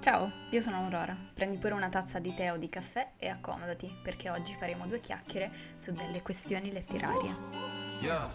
Ciao, io sono Aurora. Prendi pure una tazza di tè o di caffè e accomodati, perché oggi faremo due chiacchiere su delle questioni letterarie. Yeah.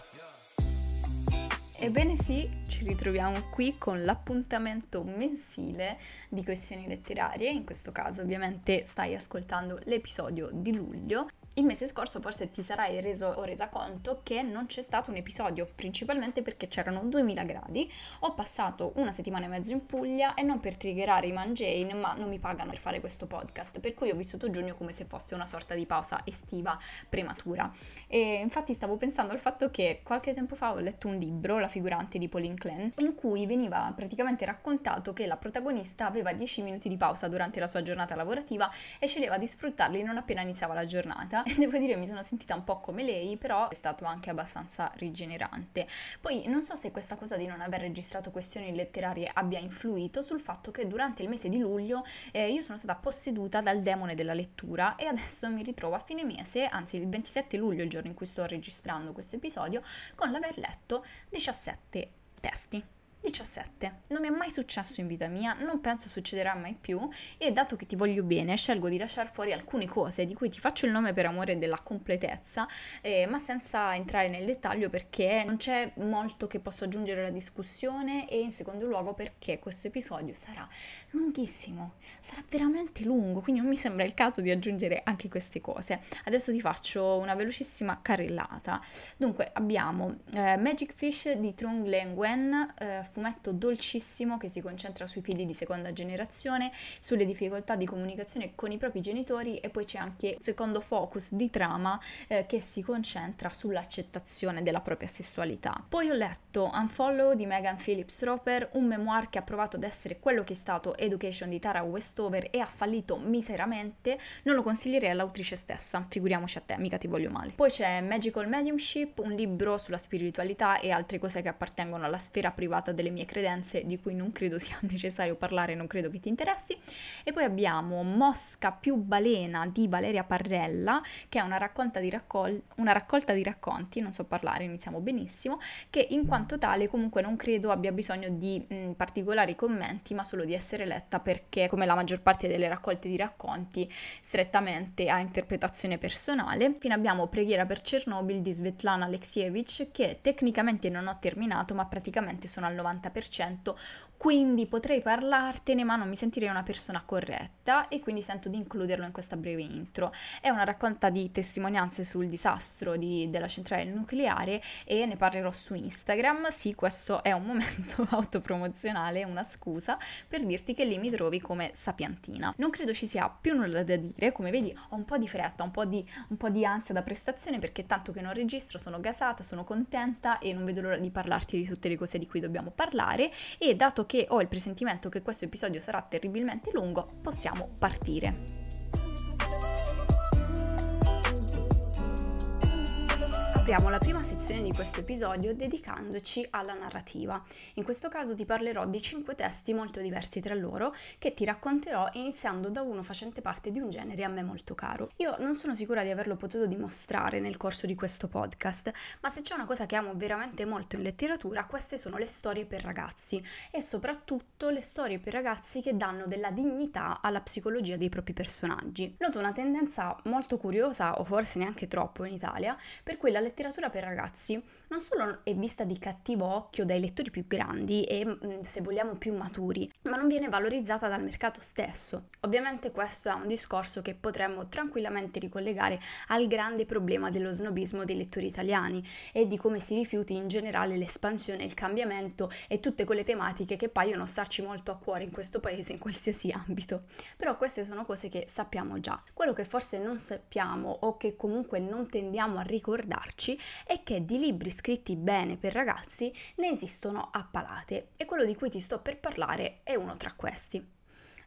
Ebbene sì, ci ritroviamo qui con l'appuntamento mensile di questioni letterarie, in questo caso ovviamente stai ascoltando l'episodio di luglio il mese scorso forse ti sarai reso o resa conto che non c'è stato un episodio, principalmente perché c'erano 2000 gradi. Ho passato una settimana e mezzo in Puglia e non per triggerare i Mangiane, ma non mi pagano per fare questo podcast, per cui ho vissuto giugno come se fosse una sorta di pausa estiva prematura. E infatti stavo pensando al fatto che qualche tempo fa ho letto un libro, La figurante di Pauline Klein, in cui veniva praticamente raccontato che la protagonista aveva 10 minuti di pausa durante la sua giornata lavorativa e sceglieva di sfruttarli non appena iniziava la giornata devo dire mi sono sentita un po' come lei, però è stato anche abbastanza rigenerante. Poi non so se questa cosa di non aver registrato questioni letterarie abbia influito sul fatto che durante il mese di luglio eh, io sono stata posseduta dal demone della lettura e adesso mi ritrovo a fine mese, anzi il 27 luglio, il giorno in cui sto registrando questo episodio, con l'aver letto 17 testi. 17. Non mi è mai successo in vita mia, non penso succederà mai più e dato che ti voglio bene scelgo di lasciare fuori alcune cose di cui ti faccio il nome per amore della completezza, eh, ma senza entrare nel dettaglio perché non c'è molto che posso aggiungere alla discussione e in secondo luogo perché questo episodio sarà lunghissimo, sarà veramente lungo, quindi non mi sembra il caso di aggiungere anche queste cose. Adesso ti faccio una velocissima carrellata. Dunque abbiamo eh, Magic Fish di Trung Le Nguyen, eh, fumetto dolcissimo che si concentra sui figli di seconda generazione, sulle difficoltà di comunicazione con i propri genitori e poi c'è anche un secondo focus di trama eh, che si concentra sull'accettazione della propria sessualità. Poi ho letto Unfollow di Megan Phillips Roper, un memoir che ha provato ad essere quello che è stato Education di Tara Westover e ha fallito miseramente, non lo consiglierei all'autrice stessa, figuriamoci a te, mica ti voglio male. Poi c'è Magical Mediumship, un libro sulla spiritualità e altre cose che appartengono alla sfera privata del delle mie credenze di cui non credo sia necessario parlare, non credo che ti interessi. E poi abbiamo Mosca più balena di Valeria Parrella, che è una raccolta di, raccol- una raccolta di racconti, non so parlare, iniziamo benissimo, che in quanto tale comunque non credo abbia bisogno di mh, particolari commenti, ma solo di essere letta perché, come la maggior parte delle raccolte di racconti, strettamente a interpretazione personale. Fino abbiamo Preghiera per Chernobyl di Svetlana Alexievich, che tecnicamente non ho terminato, ma praticamente sono al 90%. 90%, quindi potrei parlartene ma non mi sentirei una persona corretta e quindi sento di includerlo in questa breve intro. È una raccolta di testimonianze sul disastro di, della centrale nucleare e ne parlerò su Instagram. Sì, questo è un momento autopromozionale, una scusa per dirti che lì mi trovi come sapiantina. Non credo ci sia più nulla da dire, come vedi ho un po' di fretta, un po' di, un po' di ansia da prestazione perché tanto che non registro sono gasata, sono contenta e non vedo l'ora di parlarti di tutte le cose di cui dobbiamo parlare e dato che ho il presentimento che questo episodio sarà terribilmente lungo, possiamo partire. Apriamo la prima sezione di questo episodio dedicandoci alla narrativa. In questo caso ti parlerò di cinque testi molto diversi tra loro che ti racconterò iniziando da uno facente parte di un genere a me molto caro. Io non sono sicura di averlo potuto dimostrare nel corso di questo podcast, ma se c'è una cosa che amo veramente molto in letteratura, queste sono le storie per ragazzi e soprattutto le storie per ragazzi che danno della dignità alla psicologia dei propri personaggi. Noto una tendenza molto curiosa, o forse neanche troppo in Italia, per cui la letteratura letteratura per ragazzi non solo è vista di cattivo occhio dai lettori più grandi e mm, se vogliamo più maturi, ma non viene valorizzata dal mercato stesso. Ovviamente questo è un discorso che potremmo tranquillamente ricollegare al grande problema dello snobismo dei lettori italiani e di come si rifiuti in generale l'espansione, il cambiamento e tutte quelle tematiche che paiono starci molto a cuore in questo paese in qualsiasi ambito. Però queste sono cose che sappiamo già. Quello che forse non sappiamo o che comunque non tendiamo a ricordarci dirci è che di libri scritti bene per ragazzi ne esistono a palate e quello di cui ti sto per parlare è uno tra questi.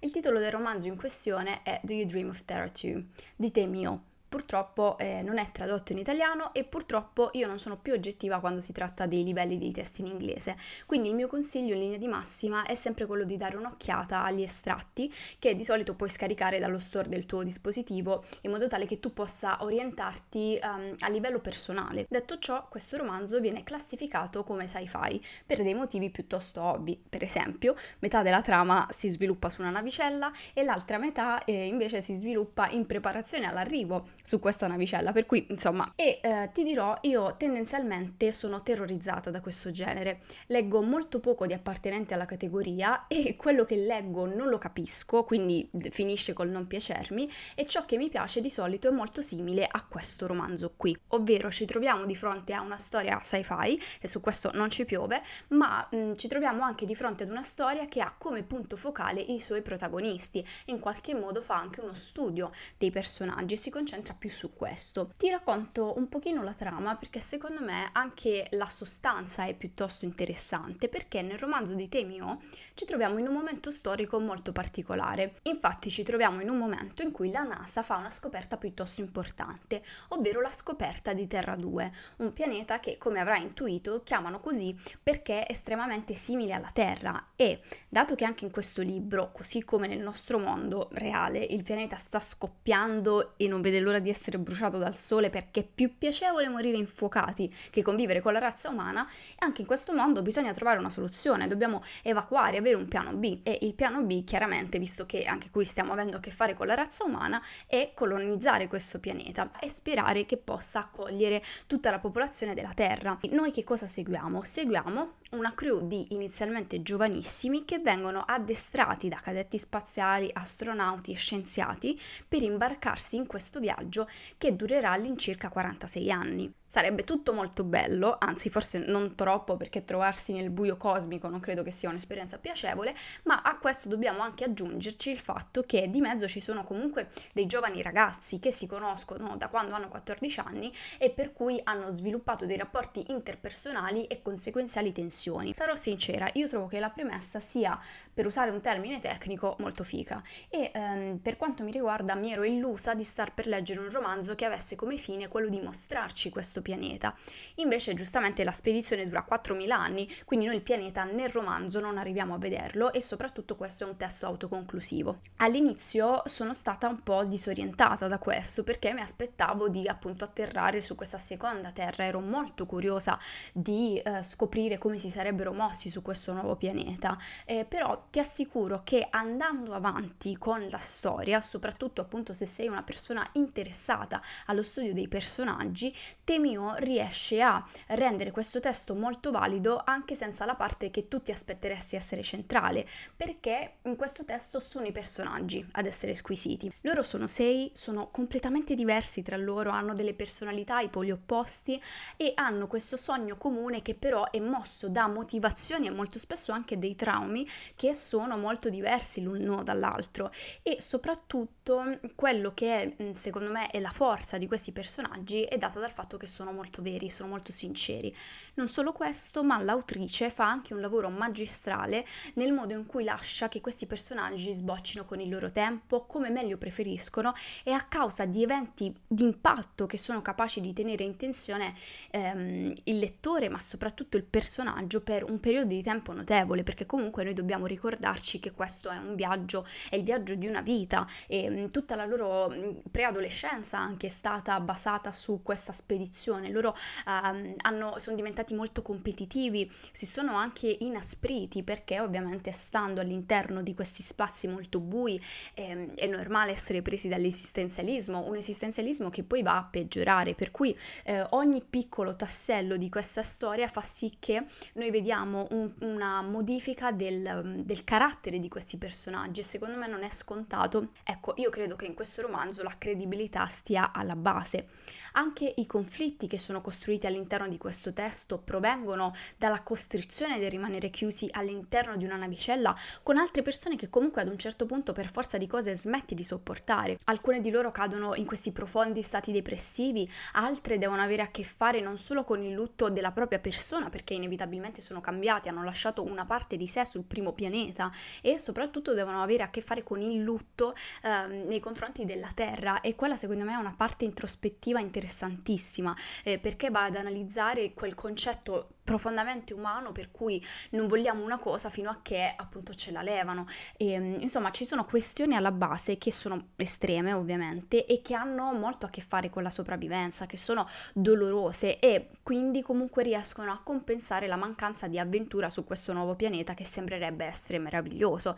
Il titolo del romanzo in questione è Do You Dream of Terror 2 di Te Mio, purtroppo eh, non è tradotto in italiano e purtroppo io non sono più oggettiva quando si tratta dei livelli dei testi in inglese. Quindi il mio consiglio in linea di massima è sempre quello di dare un'occhiata agli estratti che di solito puoi scaricare dallo store del tuo dispositivo in modo tale che tu possa orientarti um, a livello personale. Detto ciò, questo romanzo viene classificato come sci-fi per dei motivi piuttosto ovvi. Per esempio, metà della trama si sviluppa su una navicella e l'altra metà eh, invece si sviluppa in preparazione all'arrivo su questa navicella, per cui insomma, e eh, ti dirò, io tendenzialmente sono terrorizzata da questo genere. Leggo molto poco di appartenente alla categoria e quello che leggo non lo capisco, quindi finisce col non piacermi e ciò che mi piace di solito è molto simile a questo romanzo qui, ovvero ci troviamo di fronte a una storia sci-fi e su questo non ci piove, ma mh, ci troviamo anche di fronte ad una storia che ha come punto focale i suoi protagonisti, in qualche modo fa anche uno studio dei personaggi e si concentra più su questo. Ti racconto un pochino la trama perché secondo me anche la sostanza è piuttosto interessante perché nel romanzo di Temio ci troviamo in un momento storico molto particolare. Infatti ci troviamo in un momento in cui la NASA fa una scoperta piuttosto importante, ovvero la scoperta di Terra 2, un pianeta che come avrai intuito chiamano così perché è estremamente simile alla Terra e dato che anche in questo libro, così come nel nostro mondo reale, il pianeta sta scoppiando e non vede l'ora di essere bruciato dal sole perché è più piacevole morire infuocati che convivere con la razza umana, anche in questo mondo bisogna trovare una soluzione, dobbiamo evacuare, avere un piano B e il piano B chiaramente, visto che anche qui stiamo avendo a che fare con la razza umana, è colonizzare questo pianeta e sperare che possa accogliere tutta la popolazione della Terra. Noi che cosa seguiamo? Seguiamo una crew di inizialmente giovanissimi che vengono addestrati da cadetti spaziali, astronauti e scienziati per imbarcarsi in questo viaggio che durerà all'incirca 46 anni. Sarebbe tutto molto bello, anzi forse non troppo perché trovarsi nel buio cosmico non credo che sia un'esperienza piacevole, ma a questo dobbiamo anche aggiungerci il fatto che di mezzo ci sono comunque dei giovani ragazzi che si conoscono da quando hanno 14 anni e per cui hanno sviluppato dei rapporti interpersonali e conseguenziali tensioni. Sarò sincera, io trovo che la premessa sia, per usare un termine tecnico, molto fica e ehm, per quanto mi riguarda mi ero illusa di star per leggere un romanzo che avesse come fine quello di mostrarci questo questo pianeta. Invece giustamente la spedizione dura 4.000 anni, quindi noi il pianeta nel romanzo non arriviamo a vederlo e soprattutto questo è un testo autoconclusivo. All'inizio sono stata un po' disorientata da questo perché mi aspettavo di appunto atterrare su questa seconda terra, ero molto curiosa di eh, scoprire come si sarebbero mossi su questo nuovo pianeta, eh, però ti assicuro che andando avanti con la storia, soprattutto appunto se sei una persona interessata allo studio dei personaggi, temi mio riesce a rendere questo testo molto valido anche senza la parte che tu ti aspetteresti essere centrale, perché in questo testo sono i personaggi ad essere squisiti. Loro sono sei, sono completamente diversi tra loro, hanno delle personalità, i poli opposti e hanno questo sogno comune che però è mosso da motivazioni e molto spesso anche dei traumi che sono molto diversi l'uno dall'altro e soprattutto quello che è, secondo me è la forza di questi personaggi è data dal fatto che sono molto veri, sono molto sinceri. Non solo questo, ma l'autrice fa anche un lavoro magistrale nel modo in cui lascia che questi personaggi sboccino con il loro tempo, come meglio preferiscono e a causa di eventi di impatto che sono capaci di tenere in tensione ehm, il lettore, ma soprattutto il personaggio per un periodo di tempo notevole, perché comunque noi dobbiamo ricordarci che questo è un viaggio, è il viaggio di una vita e mh, tutta la loro mh, preadolescenza anche è stata basata su questa spedizione competizione, loro um, hanno, sono diventati molto competitivi, si sono anche inaspriti perché ovviamente stando all'interno di questi spazi molto bui eh, è normale essere presi dall'esistenzialismo, un esistenzialismo che poi va a peggiorare, per cui eh, ogni piccolo tassello di questa storia fa sì che noi vediamo un, una modifica del, del carattere di questi personaggi e secondo me non è scontato. Ecco, io credo che in questo romanzo la credibilità stia alla base Anche i conflitti che sono costruiti all'interno di questo testo provengono dalla costrizione del rimanere chiusi all'interno di una navicella con altre persone che comunque ad un certo punto per forza di cose smetti di sopportare. Alcune di loro cadono in questi profondi stati depressivi, altre devono avere a che fare non solo con il lutto della propria persona perché inevitabilmente sono cambiati, hanno lasciato una parte di sé sul primo pianeta e soprattutto devono avere a che fare con il lutto eh, nei confronti della Terra e quella secondo me è una parte introspettiva interessantissima eh, perché va ad analizzare quel concetto profondamente umano per cui non vogliamo una cosa fino a che appunto ce la levano e, insomma ci sono questioni alla base che sono estreme ovviamente e che hanno molto a che fare con la sopravvivenza che sono dolorose e quindi comunque riescono a compensare la mancanza di avventura su questo nuovo pianeta che sembrerebbe essere meraviglioso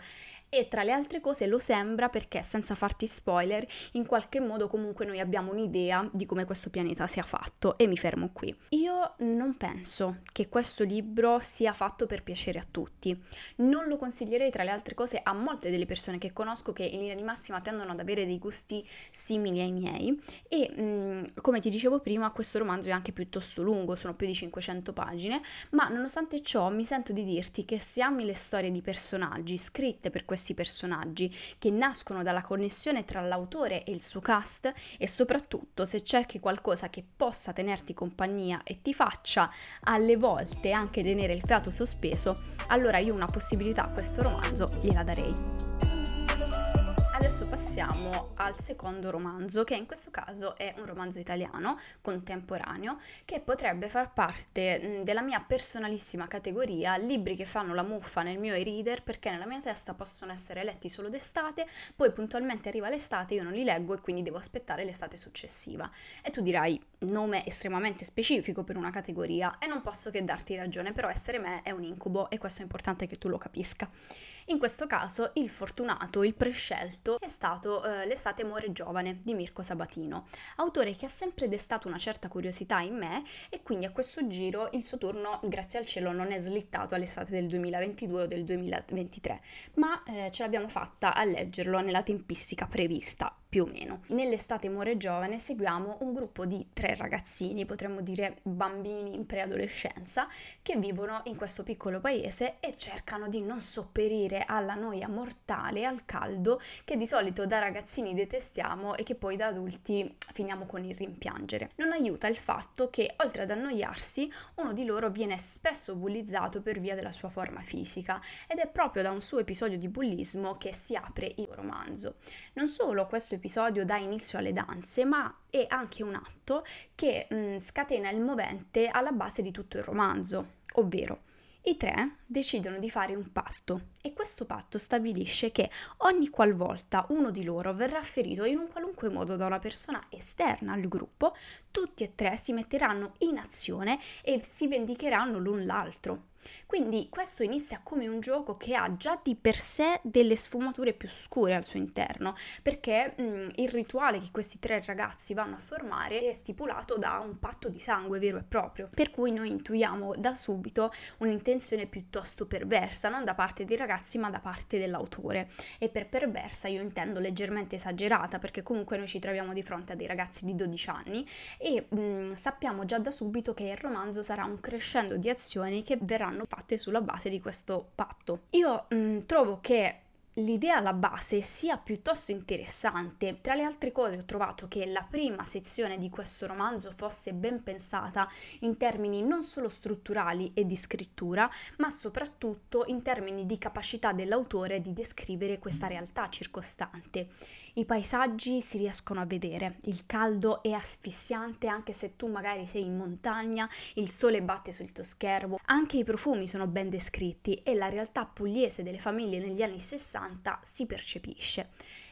e tra le altre cose lo sembra perché senza farti spoiler in qualche modo comunque noi abbiamo un'idea di come questo pianeta sia fatto e mi fermo qui. Io non penso che questo libro sia fatto per piacere a tutti, non lo consiglierei tra le altre cose a molte delle persone che conosco che in linea di massima tendono ad avere dei gusti simili ai miei. E mh, come ti dicevo prima questo romanzo è anche piuttosto lungo, sono più di 500 pagine, ma nonostante ciò mi sento di dirti che se ami le storie di personaggi scritte per questi personaggi che nascono dalla connessione tra l'autore e il suo cast e soprattutto se cerchi qualcosa che possa tenerti compagnia e ti faccia alle volte anche tenere il fiato sospeso, allora io una possibilità a questo romanzo gliela darei. Adesso passiamo al secondo romanzo, che in questo caso è un romanzo italiano contemporaneo che potrebbe far parte della mia personalissima categoria libri che fanno la muffa nel mio e-reader perché nella mia testa possono essere letti solo d'estate, poi puntualmente arriva l'estate, io non li leggo e quindi devo aspettare l'estate successiva. E tu dirai, nome estremamente specifico per una categoria e non posso che darti ragione, però essere me è un incubo e questo è importante che tu lo capisca. In questo caso il fortunato, il prescelto, è stato eh, L'estate muore giovane di Mirko Sabatino, autore che ha sempre destato una certa curiosità in me e quindi a questo giro il suo turno, grazie al cielo, non è slittato all'estate del 2022 o del 2023, ma eh, ce l'abbiamo fatta a leggerlo nella tempistica prevista più o meno. Nell'estate muore giovane seguiamo un gruppo di tre ragazzini, potremmo dire bambini in preadolescenza, che vivono in questo piccolo paese e cercano di non sopperire alla noia mortale, al caldo che di solito da ragazzini detestiamo e che poi da adulti finiamo con il rimpiangere. Non aiuta il fatto che oltre ad annoiarsi, uno di loro viene spesso bullizzato per via della sua forma fisica ed è proprio da un suo episodio di bullismo che si apre il romanzo. Non solo questo episodio dà inizio alle danze, ma è anche un atto che mh, mm, scatena il movente alla base di tutto il romanzo, ovvero i tre decidono di fare un patto e questo patto stabilisce che ogni qualvolta uno di loro verrà ferito in un qualunque modo da una persona esterna al gruppo, tutti e tre si metteranno in azione e si vendicheranno l'un l'altro. Quindi questo inizia come un gioco che ha già di per sé delle sfumature più scure al suo interno, perché mh, mm, il rituale che questi tre ragazzi vanno a formare è stipulato da un patto di sangue vero e proprio, per cui noi intuiamo da subito un'intenzione piuttosto perversa, non da parte dei ragazzi ma da parte dell'autore. E per perversa io intendo leggermente esagerata, perché comunque noi ci troviamo di fronte a dei ragazzi di 12 anni e mh, mm, sappiamo già da subito che il romanzo sarà un crescendo di azioni che verranno verranno fatte sulla base di questo patto. Io mh, mm, trovo che l'idea alla base sia piuttosto interessante. Tra le altre cose ho trovato che la prima sezione di questo romanzo fosse ben pensata in termini non solo strutturali e di scrittura, ma soprattutto in termini di capacità dell'autore di descrivere questa realtà circostante. I paesaggi si riescono a vedere, il caldo è asfissiante anche se tu magari sei in montagna, il sole batte sul tuo schermo, anche i profumi sono ben descritti e la realtà pugliese delle famiglie negli anni 60 si percepisce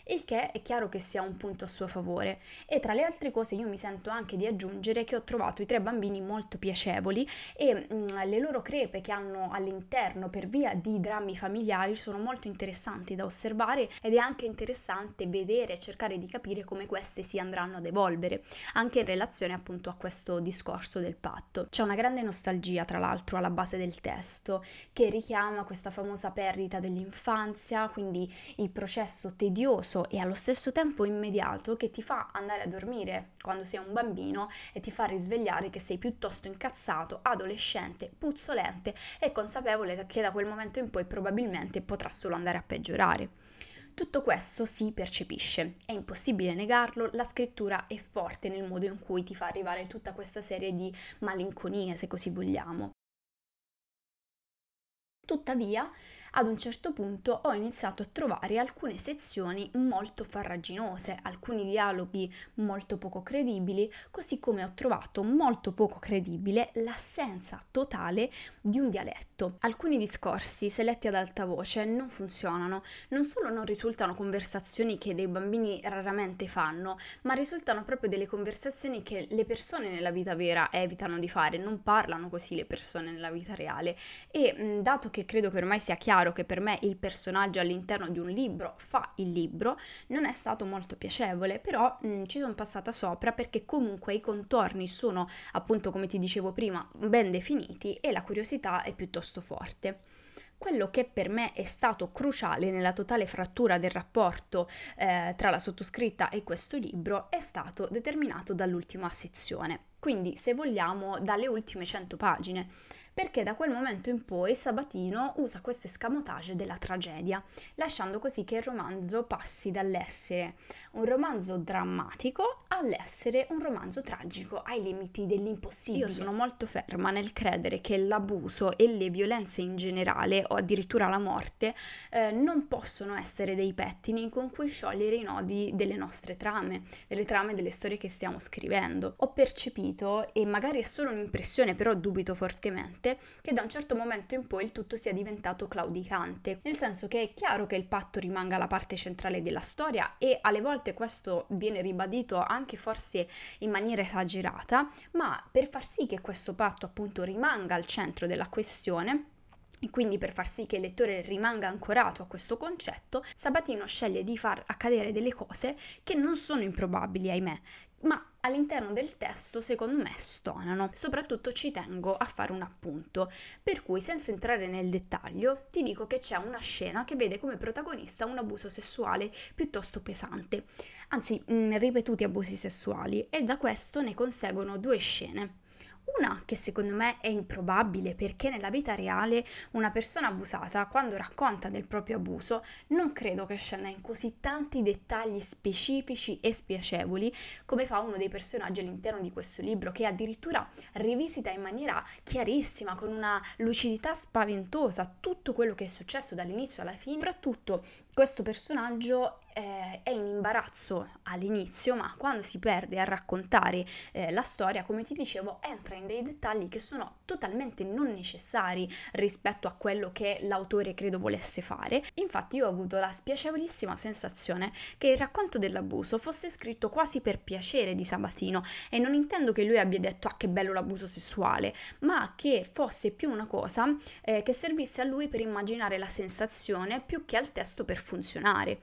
il che è chiaro che sia un punto a suo favore. E tra le altre cose io mi sento anche di aggiungere che ho trovato i tre bambini molto piacevoli e mh, mm, le loro crepe che hanno all'interno per via di drammi familiari sono molto interessanti da osservare ed è anche interessante vedere e cercare di capire come queste si andranno ad evolvere, anche in relazione appunto a questo discorso del patto. C'è una grande nostalgia tra l'altro alla base del testo che richiama questa famosa perdita dell'infanzia, quindi il processo tedioso intenso e allo stesso tempo immediato che ti fa andare a dormire quando sei un bambino e ti fa risvegliare che sei piuttosto incazzato, adolescente, puzzolente e consapevole che da quel momento in poi probabilmente potrà solo andare a peggiorare. Tutto questo si percepisce, è impossibile negarlo, la scrittura è forte nel modo in cui ti fa arrivare tutta questa serie di malinconie, se così vogliamo. Tuttavia, ad un certo punto ho iniziato a trovare alcune sezioni molto farraginose, alcuni dialoghi molto poco credibili, così come ho trovato molto poco credibile l'assenza totale di un dialetto. Alcuni discorsi, se letti ad alta voce, non funzionano, non solo non risultano conversazioni che dei bambini raramente fanno, ma risultano proprio delle conversazioni che le persone nella vita vera evitano di fare, non parlano così le persone nella vita reale. E dato che credo che ormai sia chiaro chiaro che per me il personaggio all'interno di un libro fa il libro, non è stato molto piacevole, però mh, ci sono passata sopra perché comunque i contorni sono, appunto come ti dicevo prima, ben definiti e la curiosità è piuttosto forte. Quello che per me è stato cruciale nella totale frattura del rapporto eh, tra la sottoscritta e questo libro è stato determinato dall'ultima sezione, quindi se vogliamo dalle ultime 100 pagine perché da quel momento in poi Sabatino usa questo escamotage della tragedia, lasciando così che il romanzo passi dall'essere un romanzo drammatico all'essere un romanzo tragico, ai limiti dell'impossibile. Io sono molto ferma nel credere che l'abuso e le violenze in generale, o addirittura la morte, eh, non possono essere dei pettini con cui sciogliere i nodi delle nostre trame, delle trame delle storie che stiamo scrivendo. Ho percepito, e magari è solo un'impressione, però dubito fortemente, parte che da un certo momento in poi il tutto sia diventato claudicante, nel senso che è chiaro che il patto rimanga la parte centrale della storia e alle volte questo viene ribadito anche forse in maniera esagerata, ma per far sì che questo patto appunto rimanga al centro della questione, e quindi per far sì che il lettore rimanga ancorato a questo concetto, Sabatino sceglie di far accadere delle cose che non sono improbabili, ahimè, ma all'interno del testo secondo me stonano. Soprattutto ci tengo a fare un appunto, per cui senza entrare nel dettaglio ti dico che c'è una scena che vede come protagonista un abuso sessuale piuttosto pesante, anzi mh, mm, ripetuti abusi sessuali e da questo ne conseguono due scene. Una che secondo me è improbabile perché nella vita reale una persona abusata quando racconta del proprio abuso non credo che scenda in così tanti dettagli specifici e spiacevoli come fa uno dei personaggi all'interno di questo libro che addirittura rivisita in maniera chiarissima, con una lucidità spaventosa tutto quello che è successo dall'inizio alla fine. Soprattutto questo personaggio eh, è in imbarazzo all'inizio, ma quando si perde a raccontare eh, la storia, come ti dicevo, entra in dei dettagli che sono totalmente non necessari rispetto a quello che l'autore credo volesse fare. Infatti io ho avuto la spiacevolissima sensazione che il racconto dell'abuso fosse scritto quasi per piacere di Sabatino e non intendo che lui abbia detto ah che bello l'abuso sessuale, ma che fosse più una cosa eh, che servisse a lui per immaginare la sensazione più che al testo per funzionare.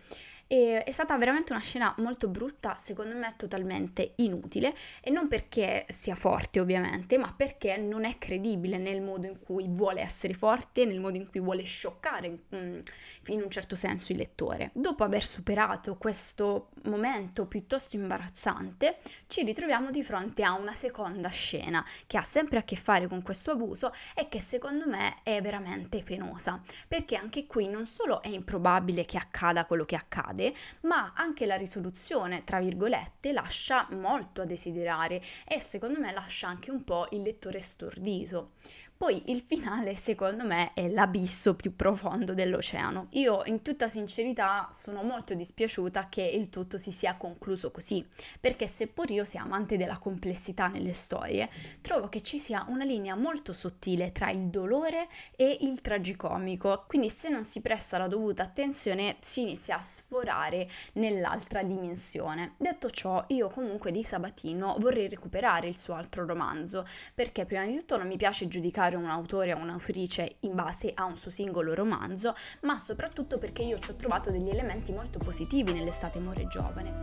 E è stata veramente una scena molto brutta, secondo me totalmente inutile e non perché sia forte ovviamente, ma perché non è credibile nel modo in cui vuole essere forte, nel modo in cui vuole scioccare mm, in un certo senso il lettore. Dopo aver superato questo momento piuttosto imbarazzante, ci ritroviamo di fronte a una seconda scena che ha sempre a che fare con questo abuso e che secondo me è veramente penosa, perché anche qui non solo è improbabile che accada quello che accade, accade, ma anche la risoluzione, tra virgolette, lascia molto a desiderare e secondo me lascia anche un po' il lettore stordito. Poi il finale, secondo me, è l'abisso più profondo dell'oceano. Io, in tutta sincerità, sono molto dispiaciuta che il tutto si sia concluso così, perché seppur io sia amante della complessità nelle storie, trovo che ci sia una linea molto sottile tra il dolore e il tragicomico, quindi se non si presta la dovuta attenzione si inizia a sforare nell'altra dimensione. Detto ciò, io comunque di Sabatino vorrei recuperare il suo altro romanzo, perché prima di tutto non mi piace giudicare giudicare un autore o un'autrice in base a un suo singolo romanzo, ma soprattutto perché io ci ho trovato degli elementi molto positivi nell'estate More Giovane.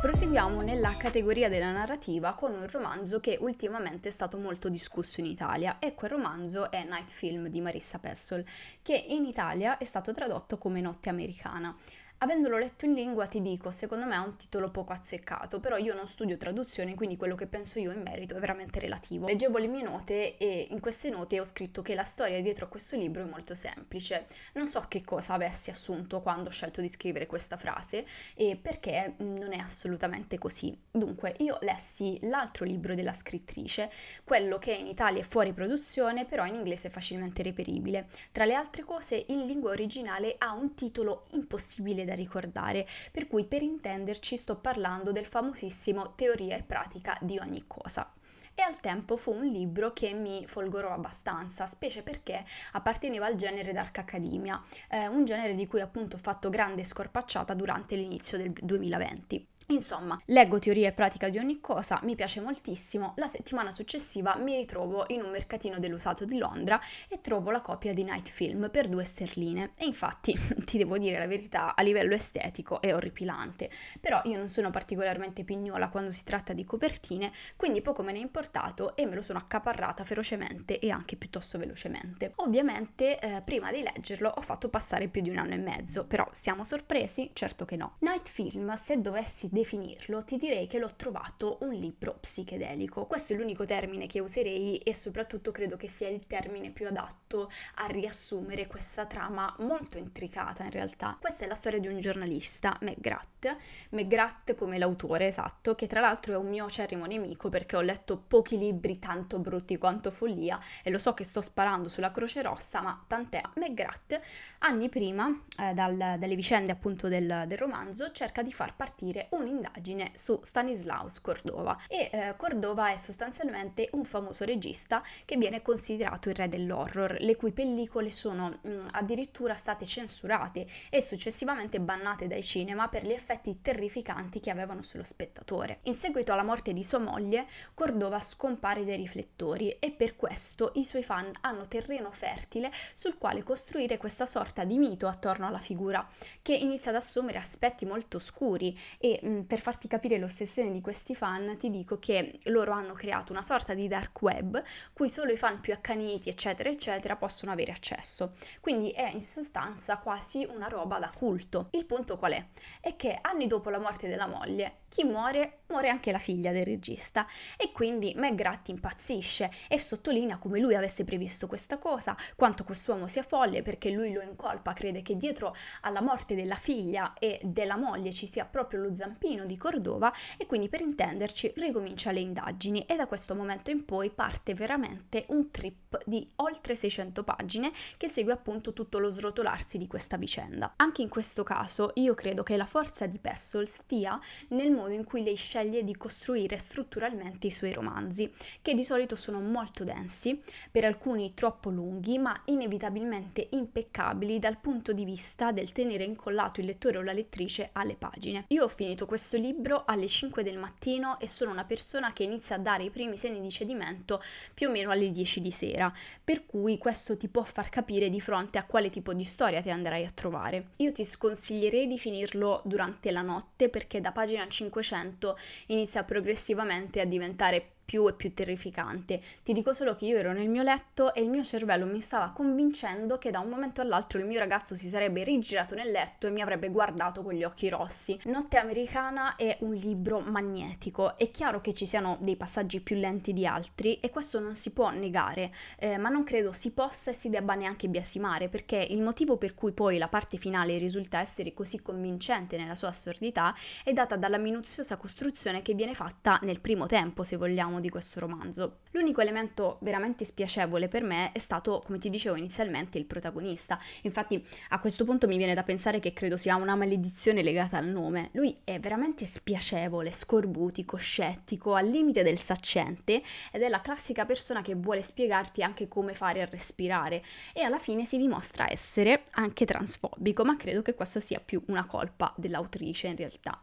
Proseguiamo nella categoria della narrativa con un romanzo che ultimamente è stato molto discusso in Italia e quel romanzo è Night Film di Marissa Pessol, che in Italia è stato tradotto come Notte Americana. Avendolo letto in lingua ti dico, secondo me è un titolo poco azzeccato, però io non studio traduzioni, quindi quello che penso io in merito è veramente relativo. Leggevo le mie note e in queste note ho scritto che la storia dietro a questo libro è molto semplice. Non so che cosa avessi assunto quando ho scelto di scrivere questa frase e perché non è assolutamente così. Dunque, io lessi l'altro libro della scrittrice, quello che in Italia è fuori produzione, però in inglese è facilmente reperibile. Tra le altre cose, in lingua originale ha un titolo impossibile da ricordare, per cui per intenderci sto parlando del famosissimo Teoria e pratica di ogni cosa e al tempo fu un libro che mi folgorò abbastanza, specie perché apparteneva al genere Dark Academia, eh, un genere di cui appunto ho fatto grande scorpacciata durante l'inizio del 2020. Insomma, leggo teoria e pratica di ogni cosa, mi piace moltissimo. La settimana successiva mi ritrovo in un mercatino dell'usato di Londra e trovo la copia di Night Film per due sterline. E infatti, ti devo dire la verità, a livello estetico è orripilante. Però io non sono particolarmente pignola quando si tratta di copertine, quindi poco me ne è importato e me lo sono accaparrata ferocemente e anche piuttosto velocemente. Ovviamente, eh, prima di leggerlo ho fatto passare più di un anno e mezzo, però siamo sorpresi? Certo che no. Night Film, se dovessi definirlo, ti direi che l'ho trovato un libro psichedelico. Questo è l'unico termine che userei e soprattutto credo che sia il termine più adatto a riassumere questa trama molto intricata in realtà. Questa è la storia di un giornalista, McGrath, McGrath come l'autore esatto, che tra l'altro è un mio acerrimo nemico perché ho letto pochi libri tanto brutti quanto Follia e lo so che sto sparando sulla Croce Rossa, ma tant'è. McGrath, anni prima, eh, dal, dalle vicende appunto del, del romanzo, cerca di far partire un un'indagine su Stanislaus Cordova e eh, Cordova è sostanzialmente un famoso regista che viene considerato il re dell'horror, le cui pellicole sono mh, mm, addirittura state censurate e successivamente bannate dai cinema per gli effetti terrificanti che avevano sullo spettatore. In seguito alla morte di sua moglie, Cordova scompare dai riflettori e per questo i suoi fan hanno terreno fertile sul quale costruire questa sorta di mito attorno alla figura, che inizia ad assumere aspetti molto oscuri e mh, mm, per farti capire l'ossessione di questi fan, ti dico che loro hanno creato una sorta di dark web cui solo i fan più accaniti, eccetera, eccetera, possono avere accesso. Quindi è in sostanza quasi una roba da culto. Il punto qual è? È che anni dopo la morte della moglie, chi muore? Muore anche la figlia del regista e quindi McGrath impazzisce e sottolinea come lui avesse previsto questa cosa, quanto quest'uomo sia folle perché lui lo incolpa, crede che dietro alla morte della figlia e della moglie ci sia proprio lo zampino di Cordova e quindi per intenderci ricomincia le indagini e da questo momento in poi parte veramente un trip di oltre 600 pagine che segue appunto tutto lo srotolarsi di questa vicenda. Anche in questo caso io credo che la forza di Pessol stia nel modo in cui lei sceglie di costruire strutturalmente i suoi romanzi, che di solito sono molto densi, per alcuni troppo lunghi, ma inevitabilmente impeccabili dal punto di vista del tenere incollato il lettore o la lettrice alle pagine. Io ho finito questo libro alle 5 del mattino e sono una persona che inizia a dare i primi segni di cedimento più o meno alle 10 di sera, per cui questo ti può far capire di fronte a quale tipo di storia ti andrai a trovare. Io ti sconsiglierei di finirlo durante la notte perché da pagina 50 500 inizia progressivamente a diventare più e più terrificante. Ti dico solo che io ero nel mio letto e il mio cervello mi stava convincendo che da un momento all'altro il mio ragazzo si sarebbe rigirato nel letto e mi avrebbe guardato con gli occhi rossi. Notte americana è un libro magnetico. È chiaro che ci siano dei passaggi più lenti di altri e questo non si può negare, eh, ma non credo si possa e si debba neanche biasimare perché il motivo per cui poi la parte finale risulta essere così convincente nella sua assurdità è data dalla minuziosa costruzione che viene fatta nel primo tempo, se vogliamo di questo romanzo. L'unico elemento veramente spiacevole per me è stato, come ti dicevo inizialmente, il protagonista. Infatti a questo punto mi viene da pensare che credo sia una maledizione legata al nome. Lui è veramente spiacevole, scorbutico, scettico, al limite del saccente ed è la classica persona che vuole spiegarti anche come fare a respirare e alla fine si dimostra essere anche transfobico, ma credo che questo sia più una colpa dell'autrice in realtà.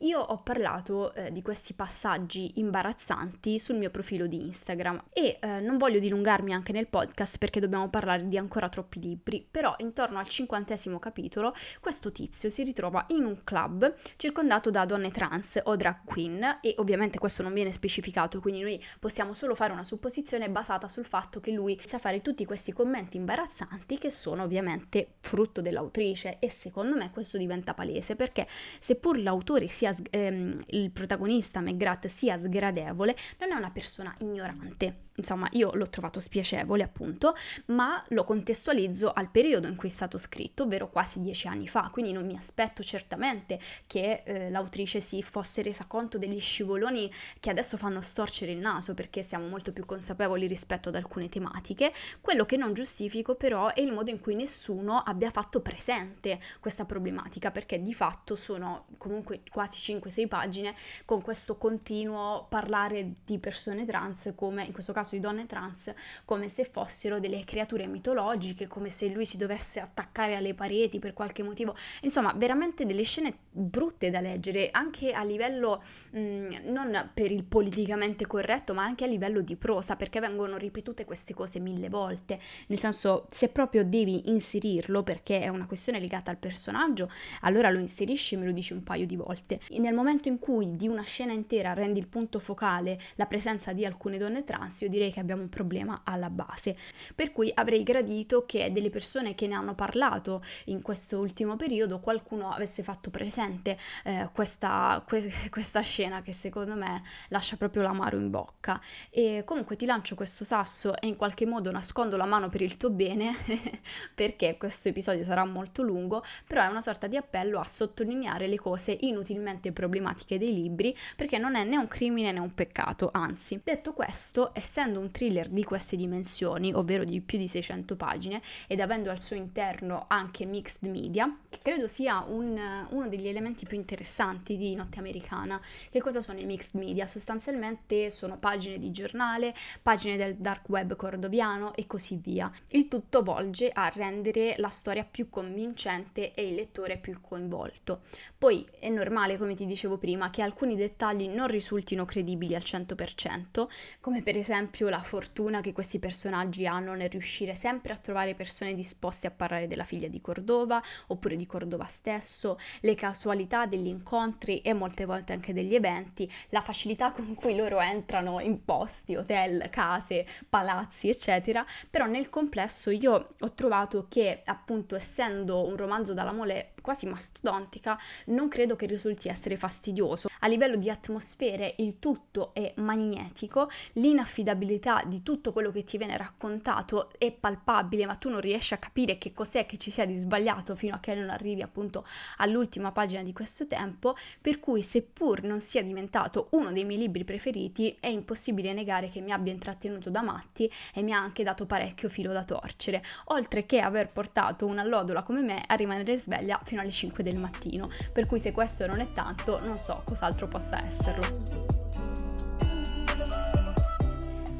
Io ho parlato eh, di questi passaggi imbarazzanti sul mio profilo di Instagram. E eh, non voglio dilungarmi anche nel podcast perché dobbiamo parlare di ancora troppi libri, però intorno al cinquantesimo capitolo questo tizio si ritrova in un club circondato da donne trans o drag queen e ovviamente questo non viene specificato, quindi noi possiamo solo fare una supposizione basata sul fatto che lui inizia a fare tutti questi commenti imbarazzanti che sono ovviamente frutto dell'autrice e secondo me questo diventa palese perché seppur l'autore sia ehm, il protagonista McGrath sia sgradevole, non è una persona ignorante insomma io l'ho trovato spiacevole appunto, ma lo contestualizzo al periodo in cui è stato scritto, ovvero quasi dieci anni fa, quindi non mi aspetto certamente che eh, l'autrice si fosse resa conto degli scivoloni che adesso fanno storcere il naso perché siamo molto più consapevoli rispetto ad alcune tematiche, quello che non giustifico però è il modo in cui nessuno abbia fatto presente questa problematica perché di fatto sono comunque quasi 5-6 pagine con questo continuo parlare di persone trans come in questo caso caso di donne trans come se fossero delle creature mitologiche, come se lui si dovesse attaccare alle pareti per qualche motivo. Insomma, veramente delle scene brutte da leggere, anche a livello mh, mm, non per il politicamente corretto, ma anche a livello di prosa, perché vengono ripetute queste cose mille volte. Nel senso, se proprio devi inserirlo perché è una questione legata al personaggio, allora lo inserisci e me lo dici un paio di volte. E nel momento in cui di una scena intera rendi il punto focale la presenza di alcune donne trans, io direi che abbiamo un problema alla base. Per cui avrei gradito che delle persone che ne hanno parlato in questo ultimo periodo qualcuno avesse fatto presente eh, questa, que- questa scena che secondo me lascia proprio l'amaro in bocca. E comunque ti lancio questo sasso e in qualche modo nascondo la mano per il tuo bene perché questo episodio sarà molto lungo, però è una sorta di appello a sottolineare le cose inutilmente problematiche dei libri perché non è né un crimine né un peccato, anzi. Detto questo, essendo essendo un thriller di queste dimensioni, ovvero di più di 600 pagine, ed avendo al suo interno anche mixed media, che credo sia un, uno degli elementi più interessanti di Notte Americana. Che cosa sono i mixed media? Sostanzialmente sono pagine di giornale, pagine del dark web cordoviano e così via. Il tutto volge a rendere la storia più convincente e il lettore più coinvolto. Poi è normale, come ti dicevo prima, che alcuni dettagli non risultino credibili al 100%, come per esempio esempio la fortuna che questi personaggi hanno nel riuscire sempre a trovare persone disposte a parlare della figlia di Cordova oppure di Cordova stesso, le casualità degli incontri e molte volte anche degli eventi, la facilità con cui loro entrano in posti, hotel, case, palazzi, eccetera, però nel complesso io ho trovato che appunto essendo un romanzo dalla mole quasi mastodontica, non credo che risulti essere fastidioso. A livello di atmosfere il tutto è magnetico, l'inaffidabilità di tutto quello che ti viene raccontato è palpabile, ma tu non riesci a capire che cos'è che ci sia di sbagliato fino a che non arrivi appunto all'ultima pagina di questo tempo, per cui seppur non sia diventato uno dei miei libri preferiti, è impossibile negare che mi abbia intrattenuto da matti e mi ha anche dato parecchio filo da torcere, oltre che aver portato un'allodola come me a rimanere sveglia fino alle 5 del mattino, per cui se questo non è tanto, non so cos'altro possa esserlo.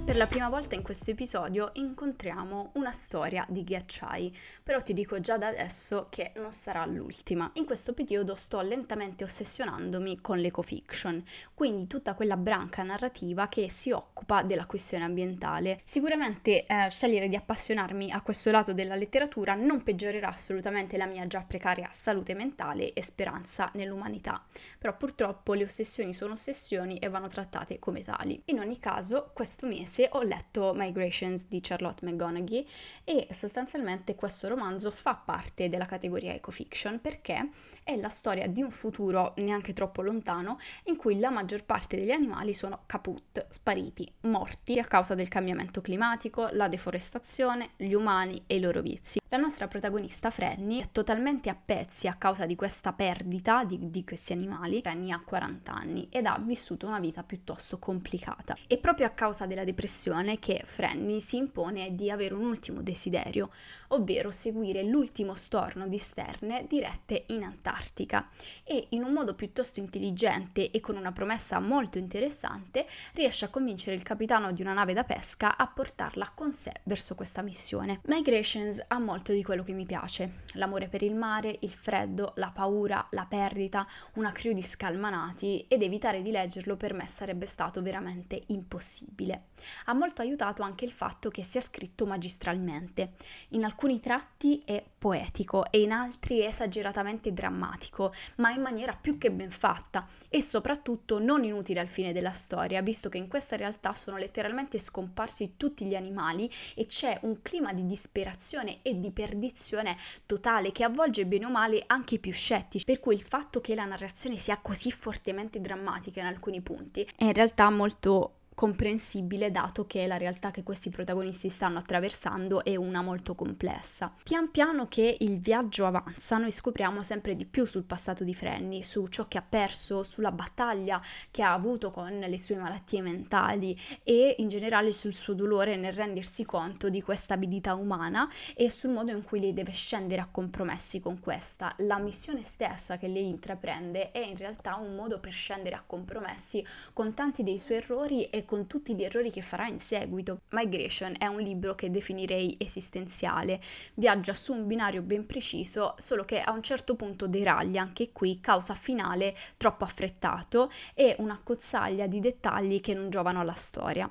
Per la prima volta in questo episodio incontriamo una storia di ghiacciai, però ti dico già da adesso che non sarà l'ultima. In questo periodo sto lentamente ossessionandomi con l'ecofiction, quindi tutta quella branca narrativa che si occupa della questione ambientale. Sicuramente eh, scegliere di appassionarmi a questo lato della letteratura non peggiorerà assolutamente la mia già precaria salute mentale e speranza nell'umanità, però purtroppo le ossessioni sono ossessioni e vanno trattate come tali. In ogni caso, questo mese mese ho letto Migrations di Charlotte McGonaghy e sostanzialmente questo romanzo fa parte della categoria ecofiction perché è la storia di un futuro neanche troppo lontano in cui la maggior parte degli animali sono caput, spariti, morti a causa del cambiamento climatico, la deforestazione, gli umani e i loro vizi. La nostra protagonista Frenny è totalmente a pezzi a causa di questa perdita di, di questi animali. Frenny ha 40 anni ed ha vissuto una vita piuttosto complicata e proprio a causa della depressione l'impressione che Franny si impone di avere un ultimo desiderio, ovvero seguire l'ultimo storno di sterne dirette in Antartica e in un modo piuttosto intelligente e con una promessa molto interessante riesce a convincere il capitano di una nave da pesca a portarla con sé verso questa missione. Migrations ha molto di quello che mi piace, l'amore per il mare, il freddo, la paura, la perdita, una crew di scalmanati ed evitare di leggerlo per me sarebbe stato veramente impossibile. Ha molto aiutato anche il fatto che sia scritto magistralmente. In alcuni tratti è poetico e in altri è esageratamente drammatico, ma in maniera più che ben fatta e soprattutto non inutile al fine della storia, visto che in questa realtà sono letteralmente scomparsi tutti gli animali e c'è un clima di disperazione e di perdizione totale che avvolge bene o male anche i più scettici, per cui il fatto che la narrazione sia così fortemente drammatica in alcuni punti è in realtà molto comprensibile dato che la realtà che questi protagonisti stanno attraversando è una molto complessa. Pian piano che il viaggio avanza noi scopriamo sempre di più sul passato di Frenny, su ciò che ha perso, sulla battaglia che ha avuto con le sue malattie mentali e in generale sul suo dolore nel rendersi conto di questa abilità umana e sul modo in cui lei deve scendere a compromessi con questa. La missione stessa che lei intraprende è in realtà un modo per scendere a compromessi con tanti dei suoi errori e con tutti gli errori che farà in seguito. Migration è un libro che definirei esistenziale, viaggia su un binario ben preciso, solo che a un certo punto deraglia anche qui, causa finale troppo affrettato e una cozzaglia di dettagli che non giovano alla storia.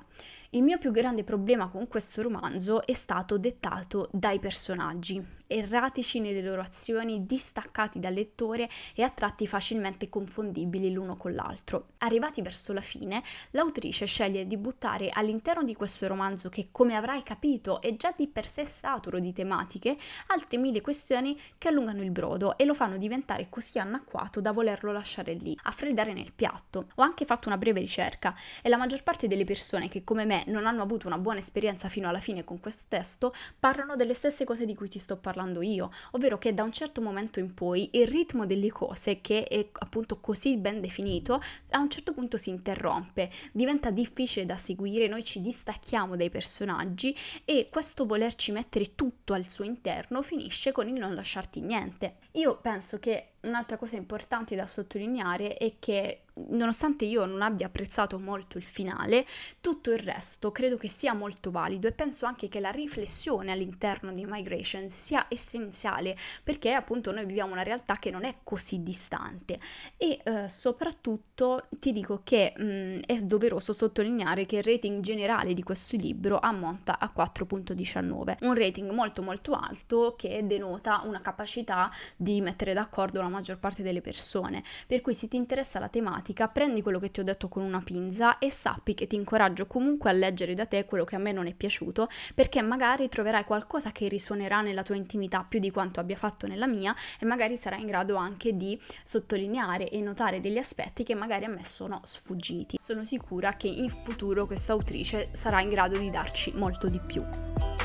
Il mio più grande problema con questo romanzo è stato dettato dai personaggi erratici nelle loro azioni, distaccati dal lettore e a tratti facilmente confondibili l'uno con l'altro. Arrivati verso la fine, l'autrice sceglie di buttare all'interno di questo romanzo, che come avrai capito è già di per sé saturo di tematiche, altre mille questioni che allungano il brodo e lo fanno diventare così anacquato da volerlo lasciare lì, a freddare nel piatto. Ho anche fatto una breve ricerca e la maggior parte delle persone che come me non hanno avuto una buona esperienza fino alla fine con questo testo parlano delle stesse cose di cui ti sto parlando io, ovvero che da un certo momento in poi il ritmo delle cose, che è appunto così ben definito, a un certo punto si interrompe, diventa difficile da seguire, noi ci distacchiamo dai personaggi e questo volerci mettere tutto al suo interno finisce con il non lasciarti niente. Io penso che un'altra cosa importante da sottolineare è che nonostante io non abbia apprezzato molto il finale, tutto il resto credo che sia molto valido e penso anche che la riflessione all'interno di Migration sia essenziale perché appunto noi viviamo una realtà che non è così distante. E eh, soprattutto ti dico che mh, mm, è doveroso sottolineare che il rating generale di questo libro ammonta a 4.19, un rating molto molto alto che denota una capacità di mettere d'accordo la maggior parte delle persone, per cui se ti interessa la tematica prendi quello che ti ho detto con una pinza e sappi che ti incoraggio comunque a leggere da te quello che a me non è piaciuto, perché magari troverai qualcosa che risuonerà nella tua intimità più di quanto abbia fatto nella mia e magari sarai in grado anche di sottolineare e notare degli aspetti che magari a me sono sfuggiti. Sono sicura che in futuro questa autrice sarà in grado di darci molto di più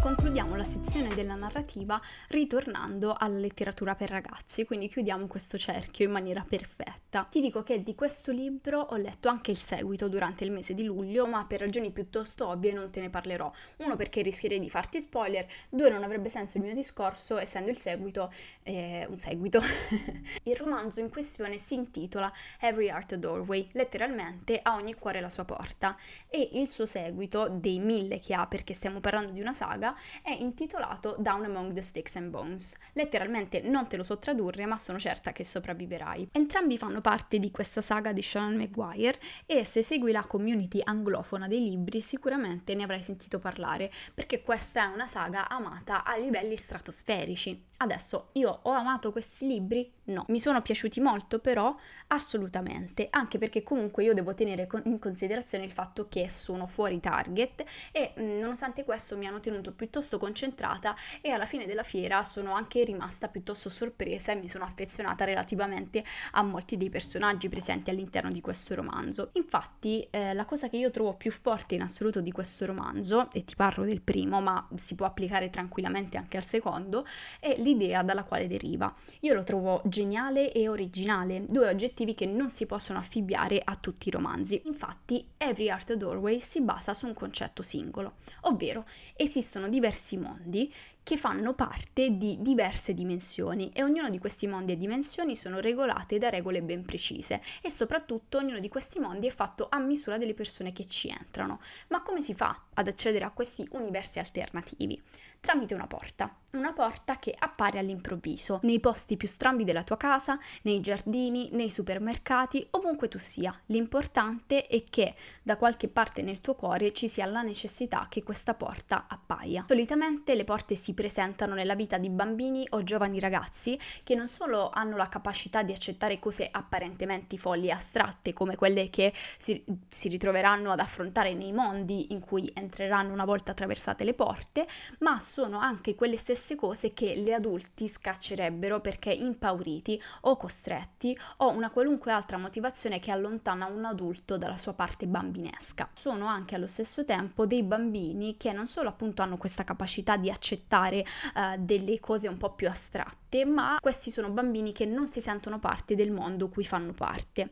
concludiamo la sezione della narrativa ritornando alla letteratura per ragazzi, quindi chiudiamo questo cerchio in maniera perfetta. Ti dico che di questo libro ho letto anche il seguito durante il mese di luglio, ma per ragioni piuttosto ovvie non te ne parlerò. Uno perché rischierei di farti spoiler, due non avrebbe senso il mio discorso essendo il seguito eh, un seguito. il romanzo in questione si intitola Every Art Doorway, letteralmente a ogni cuore la sua porta, e il suo seguito, dei mille che ha perché stiamo parlando di una saga, saga è intitolato Down Among the Sticks and Bones. Letteralmente non te lo so tradurre, ma sono certa che sopravviverai. Entrambi fanno parte di questa saga di Sean Maguire e se segui la community anglofona dei libri sicuramente ne avrai sentito parlare, perché questa è una saga amata a livelli stratosferici. Adesso io ho amato questi libri? No. Mi sono piaciuti molto però? Assolutamente, anche perché comunque io devo tenere in considerazione il fatto che sono fuori target e nonostante questo mi hanno tenuto piuttosto concentrata e alla fine della fiera sono anche rimasta piuttosto sorpresa e mi sono affezionata relativamente a molti dei personaggi presenti all'interno di questo romanzo. Infatti, eh, la cosa che io trovo più forte in assoluto di questo romanzo, e ti parlo del primo, ma si può applicare tranquillamente anche al secondo, è l'idea dalla quale deriva. Io lo trovo geniale e originale, due oggettivi che non si possono affibbiare a tutti i romanzi. Infatti, Every Art Doorway si basa su un concetto singolo, ovvero esistono diversi mondi che fanno parte di diverse dimensioni e ognuno di questi mondi e dimensioni sono regolate da regole ben precise e soprattutto ognuno di questi mondi è fatto a misura delle persone che ci entrano. Ma come si fa ad accedere a questi universi alternativi? Tramite una porta una porta che appare all'improvviso, nei posti più strambi della tua casa, nei giardini, nei supermercati, ovunque tu sia. L'importante è che da qualche parte nel tuo cuore ci sia la necessità che questa porta appaia. Solitamente le porte si presentano nella vita di bambini o giovani ragazzi che non solo hanno la capacità di accettare cose apparentemente folli e astratte come quelle che si, si ritroveranno ad affrontare nei mondi in cui entreranno una volta attraversate le porte, ma sono anche quelle stesse cose che gli adulti scaccerebbero perché impauriti o costretti o una qualunque altra motivazione che allontana un adulto dalla sua parte bambinesca. Sono anche allo stesso tempo dei bambini che non solo appunto hanno questa capacità di accettare uh, delle cose un po' più astratte, ma questi sono bambini che non si sentono parte del mondo cui fanno parte.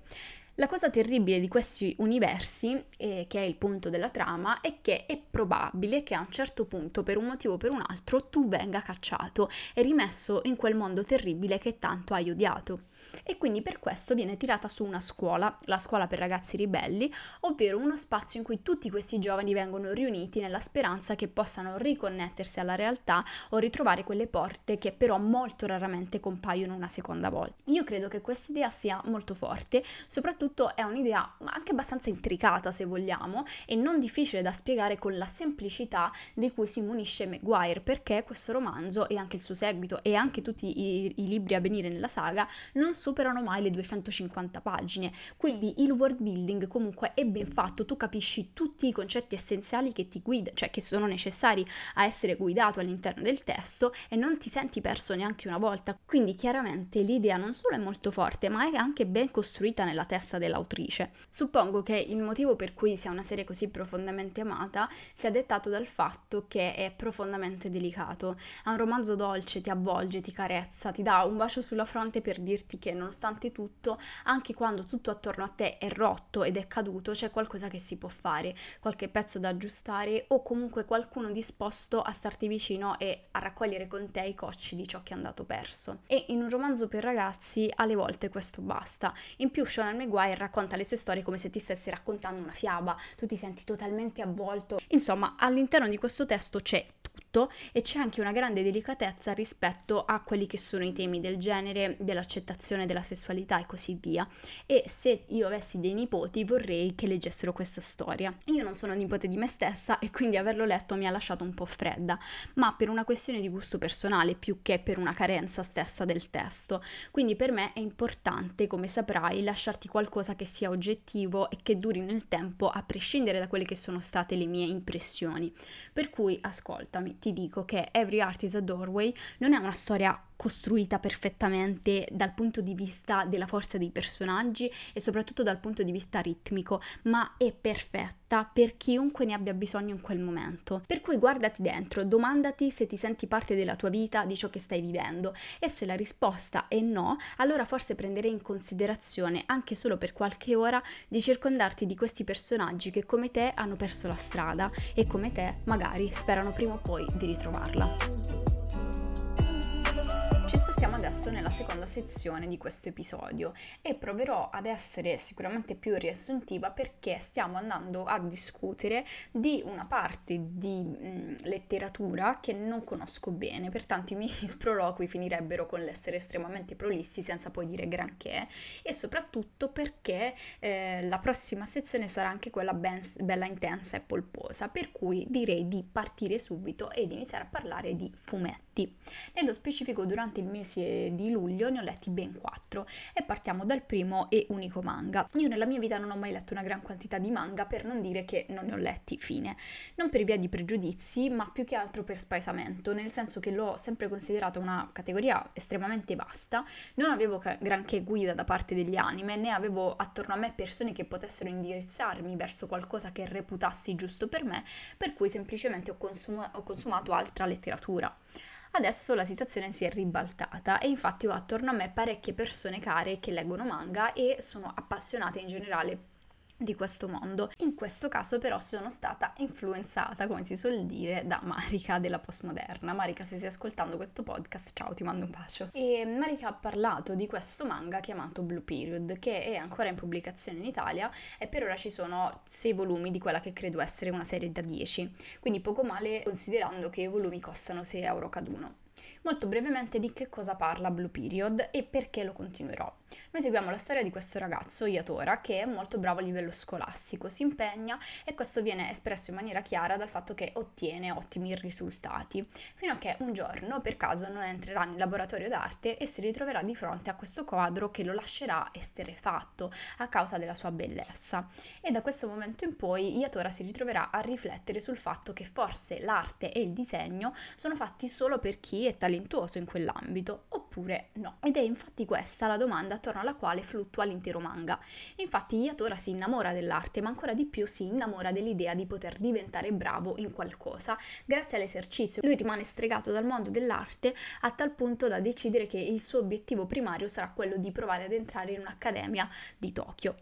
La cosa terribile di questi universi, eh, che è il punto della trama, è che è probabile che a un certo punto, per un motivo o per un altro, tu venga cacciato e rimesso in quel mondo terribile che tanto hai odiato e quindi per questo viene tirata su una scuola, la scuola per ragazzi ribelli, ovvero uno spazio in cui tutti questi giovani vengono riuniti nella speranza che possano riconnettersi alla realtà o ritrovare quelle porte che però molto raramente compaiono una seconda volta. Io credo che questa idea sia molto forte, soprattutto è un'idea anche abbastanza intricata se vogliamo e non difficile da spiegare con la semplicità di cui si munisce Maguire perché questo romanzo e anche il suo seguito e anche tutti i, i libri a venire nella saga non superano mai le 250 pagine, quindi il world building comunque è ben fatto, tu capisci tutti i concetti essenziali che ti guidano, cioè che sono necessari a essere guidato all'interno del testo e non ti senti perso neanche una volta, quindi chiaramente l'idea non solo è molto forte, ma è anche ben costruita nella testa dell'autrice. Suppongo che il motivo per cui sia una serie così profondamente amata sia dettato dal fatto che è profondamente delicato. È un romanzo dolce, ti avvolge, ti carezza, ti dà un bacio sulla fronte per dirti che che nonostante tutto, anche quando tutto attorno a te è rotto ed è caduto, c'è qualcosa che si può fare, qualche pezzo da aggiustare o comunque qualcuno disposto a starti vicino e a raccogliere con te i cocci di ciò che è andato perso. E in un romanzo per ragazzi alle volte questo basta. In più Sean Maguire racconta le sue storie come se ti stessi raccontando una fiaba, tu ti senti totalmente avvolto. Insomma, all'interno di questo testo c'è tutto e c'è anche una grande delicatezza rispetto a quelli che sono i temi del genere, dell'accettazione della sessualità e così via. E se io avessi dei nipoti vorrei che leggessero questa storia. Io non sono nipote di me stessa e quindi averlo letto mi ha lasciato un po' fredda, ma per una questione di gusto personale più che per una carenza stessa del testo. Quindi per me è importante, come saprai, lasciarti qualcosa che sia oggettivo e che duri nel tempo a prescindere da quelle che sono state le mie impressioni. Per cui ascoltami, ti dico che Every Art is a Doorway non è una storia costruita perfettamente dal punto di vista della forza dei personaggi e soprattutto dal punto di vista ritmico, ma è perfetta per chiunque ne abbia bisogno in quel momento. Per cui guardati dentro, domandati se ti senti parte della tua vita, di ciò che stai vivendo e se la risposta è no, allora forse prenderei in considerazione anche solo per qualche ora di circondarti di questi personaggi che come te hanno perso la strada e come te magari sperano prima o poi di ritrovarla stiamo adesso nella seconda sezione di questo episodio e proverò ad essere sicuramente più riassuntiva perché stiamo andando a discutere di una parte di mh, letteratura che non conosco bene, pertanto i miei sproloqui finirebbero con l'essere estremamente prolissi senza poi dire granché e soprattutto perché eh, la prossima sezione sarà anche quella ben, bella intensa e polposa, per cui direi di partire subito ed iniziare a parlare di fumetti. Nello specifico durante il mese di luglio ne ho letti ben quattro e partiamo dal primo e unico manga. Io nella mia vita non ho mai letto una gran quantità di manga per non dire che non ne ho letti, fine. Non per via di pregiudizi, ma più che altro per spaesamento, nel senso che l'ho sempre considerata una categoria estremamente vasta, non avevo granché guida da parte degli anime, né avevo attorno a me persone che potessero indirizzarmi verso qualcosa che reputassi giusto per me, per cui semplicemente ho, consum- ho consumato altra letteratura. Adesso la situazione si è ribaltata e infatti ho attorno a me parecchie persone care che leggono manga e sono appassionate in generale di questo mondo. In questo caso però sono stata influenzata, come si suol dire, da Marika della postmoderna. Marika, se stai ascoltando questo podcast, ciao, ti mando un bacio. E Marika ha parlato di questo manga chiamato Blue Period, che è ancora in pubblicazione in Italia e per ora ci sono sei volumi di quella che credo essere una serie da 10, quindi poco male considerando che i volumi costano 6 euro caduno. Molto brevemente di che cosa parla Blue Period e perché lo continuerò. Noi seguiamo la storia di questo ragazzo, Yatora, che è molto bravo a livello scolastico, si impegna e questo viene espresso in maniera chiara dal fatto che ottiene ottimi risultati, fino a che un giorno per caso non entrerà nel laboratorio d'arte e si ritroverà di fronte a questo quadro che lo lascerà esterefatto a causa della sua bellezza. E da questo momento in poi Yatora si ritroverà a riflettere sul fatto che forse l'arte e il disegno sono fatti solo per chi è talentuoso in quell'ambito, oppure no. Ed è infatti questa la domanda attorno alla quale fluttua l'intero manga. Infatti Yatora si innamora dell'arte, ma ancora di più si innamora dell'idea di poter diventare bravo in qualcosa grazie all'esercizio. Lui rimane stregato dal mondo dell'arte a tal punto da decidere che il suo obiettivo primario sarà quello di provare ad entrare in un'accademia di Tokyo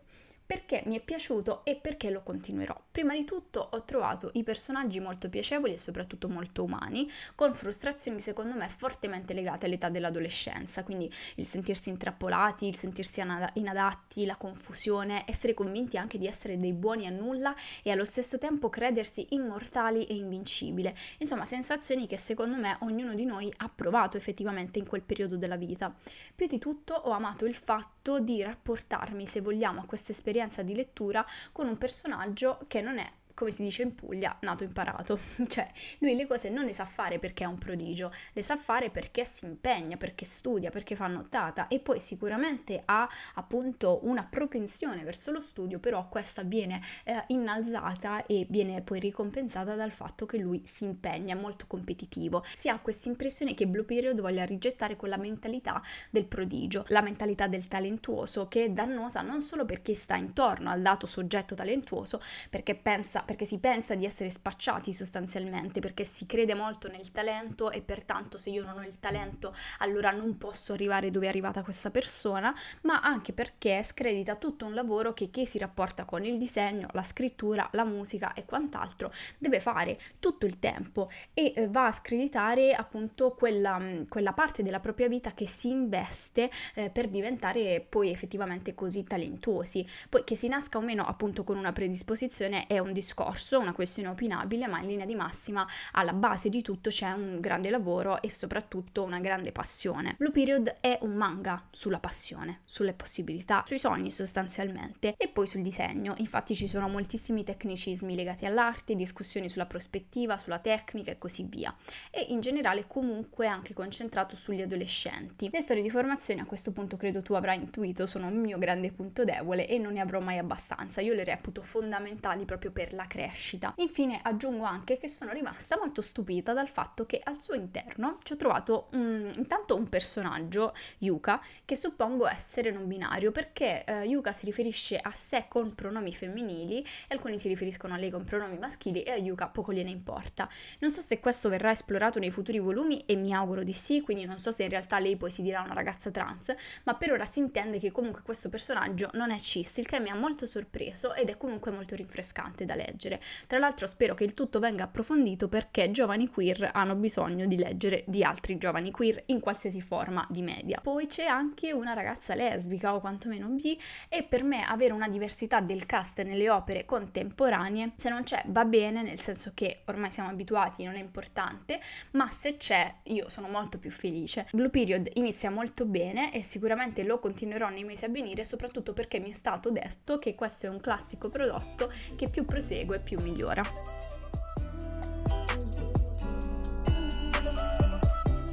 perché mi è piaciuto e perché lo continuerò. Prima di tutto ho trovato i personaggi molto piacevoli e soprattutto molto umani, con frustrazioni secondo me fortemente legate all'età dell'adolescenza, quindi il sentirsi intrappolati, il sentirsi inadatti, la confusione, essere convinti anche di essere dei buoni a nulla e allo stesso tempo credersi immortali e invincibili. Insomma, sensazioni che secondo me ognuno di noi ha provato effettivamente in quel periodo della vita. Più di tutto ho amato il fatto di rapportarmi, se vogliamo, a queste esperienze esperienza di lettura con un personaggio che non è come si dice in Puglia, nato imparato. cioè, lui le cose non le sa fare perché è un prodigio, le sa fare perché si impegna, perché studia, perché fa notata e poi sicuramente ha appunto una propensione verso lo studio, però questa viene eh, innalzata e viene poi ricompensata dal fatto che lui si impegna, è molto competitivo. Si ha questa impressione che Blue Period voglia rigettare quella mentalità del prodigio, la mentalità del talentuoso che è dannosa non solo perché sta intorno al dato soggetto talentuoso, perché pensa perché si pensa di essere spacciati sostanzialmente, perché si crede molto nel talento e pertanto se io non ho il talento allora non posso arrivare dove è arrivata questa persona, ma anche perché scredita tutto un lavoro che chi si rapporta con il disegno, la scrittura, la musica e quant'altro deve fare tutto il tempo e eh, va a screditare appunto quella, mm, quella parte della propria vita che si investe eh, per diventare poi effettivamente così talentuosi. Poi che si nasca o meno appunto con una predisposizione è un discorso discorso, una questione opinabile, ma in linea di massima alla base di tutto c'è un grande lavoro e soprattutto una grande passione. Blue Period è un manga sulla passione, sulle possibilità, sui sogni sostanzialmente e poi sul disegno. Infatti ci sono moltissimi tecnicismi legati all'arte, discussioni sulla prospettiva, sulla tecnica e così via. E in generale comunque anche concentrato sugli adolescenti. Le storie di formazione a questo punto credo tu avrai intuito sono un mio grande punto debole e non ne avrò mai abbastanza. Io le reputo fondamentali proprio per la crescita. Infine aggiungo anche che sono rimasta molto stupita dal fatto che al suo interno ci ho trovato un, intanto un personaggio, Yuka, che suppongo essere non binario perché eh, Yuka si riferisce a sé con pronomi femminili e alcuni si riferiscono a lei con pronomi maschili e a Yuka poco gliene importa. Non so se questo verrà esplorato nei futuri volumi e mi auguro di sì, quindi non so se in realtà lei poi si dirà una ragazza trans, ma per ora si intende che comunque questo personaggio non è cis, il che mi ha molto sorpreso ed è comunque molto rinfrescante da leggere leggere. Tra l'altro spero che il tutto venga approfondito perché giovani queer hanno bisogno di leggere di altri giovani queer in qualsiasi forma di media. Poi c'è anche una ragazza lesbica o quantomeno bi e per me avere una diversità del cast nelle opere contemporanee, se non c'è va bene, nel senso che ormai siamo abituati, non è importante, ma se c'è io sono molto più felice. Blue Period inizia molto bene e sicuramente lo continuerò nei mesi a venire, soprattutto perché mi è stato detto che questo è un classico prodotto che più prosegue segue più migliora.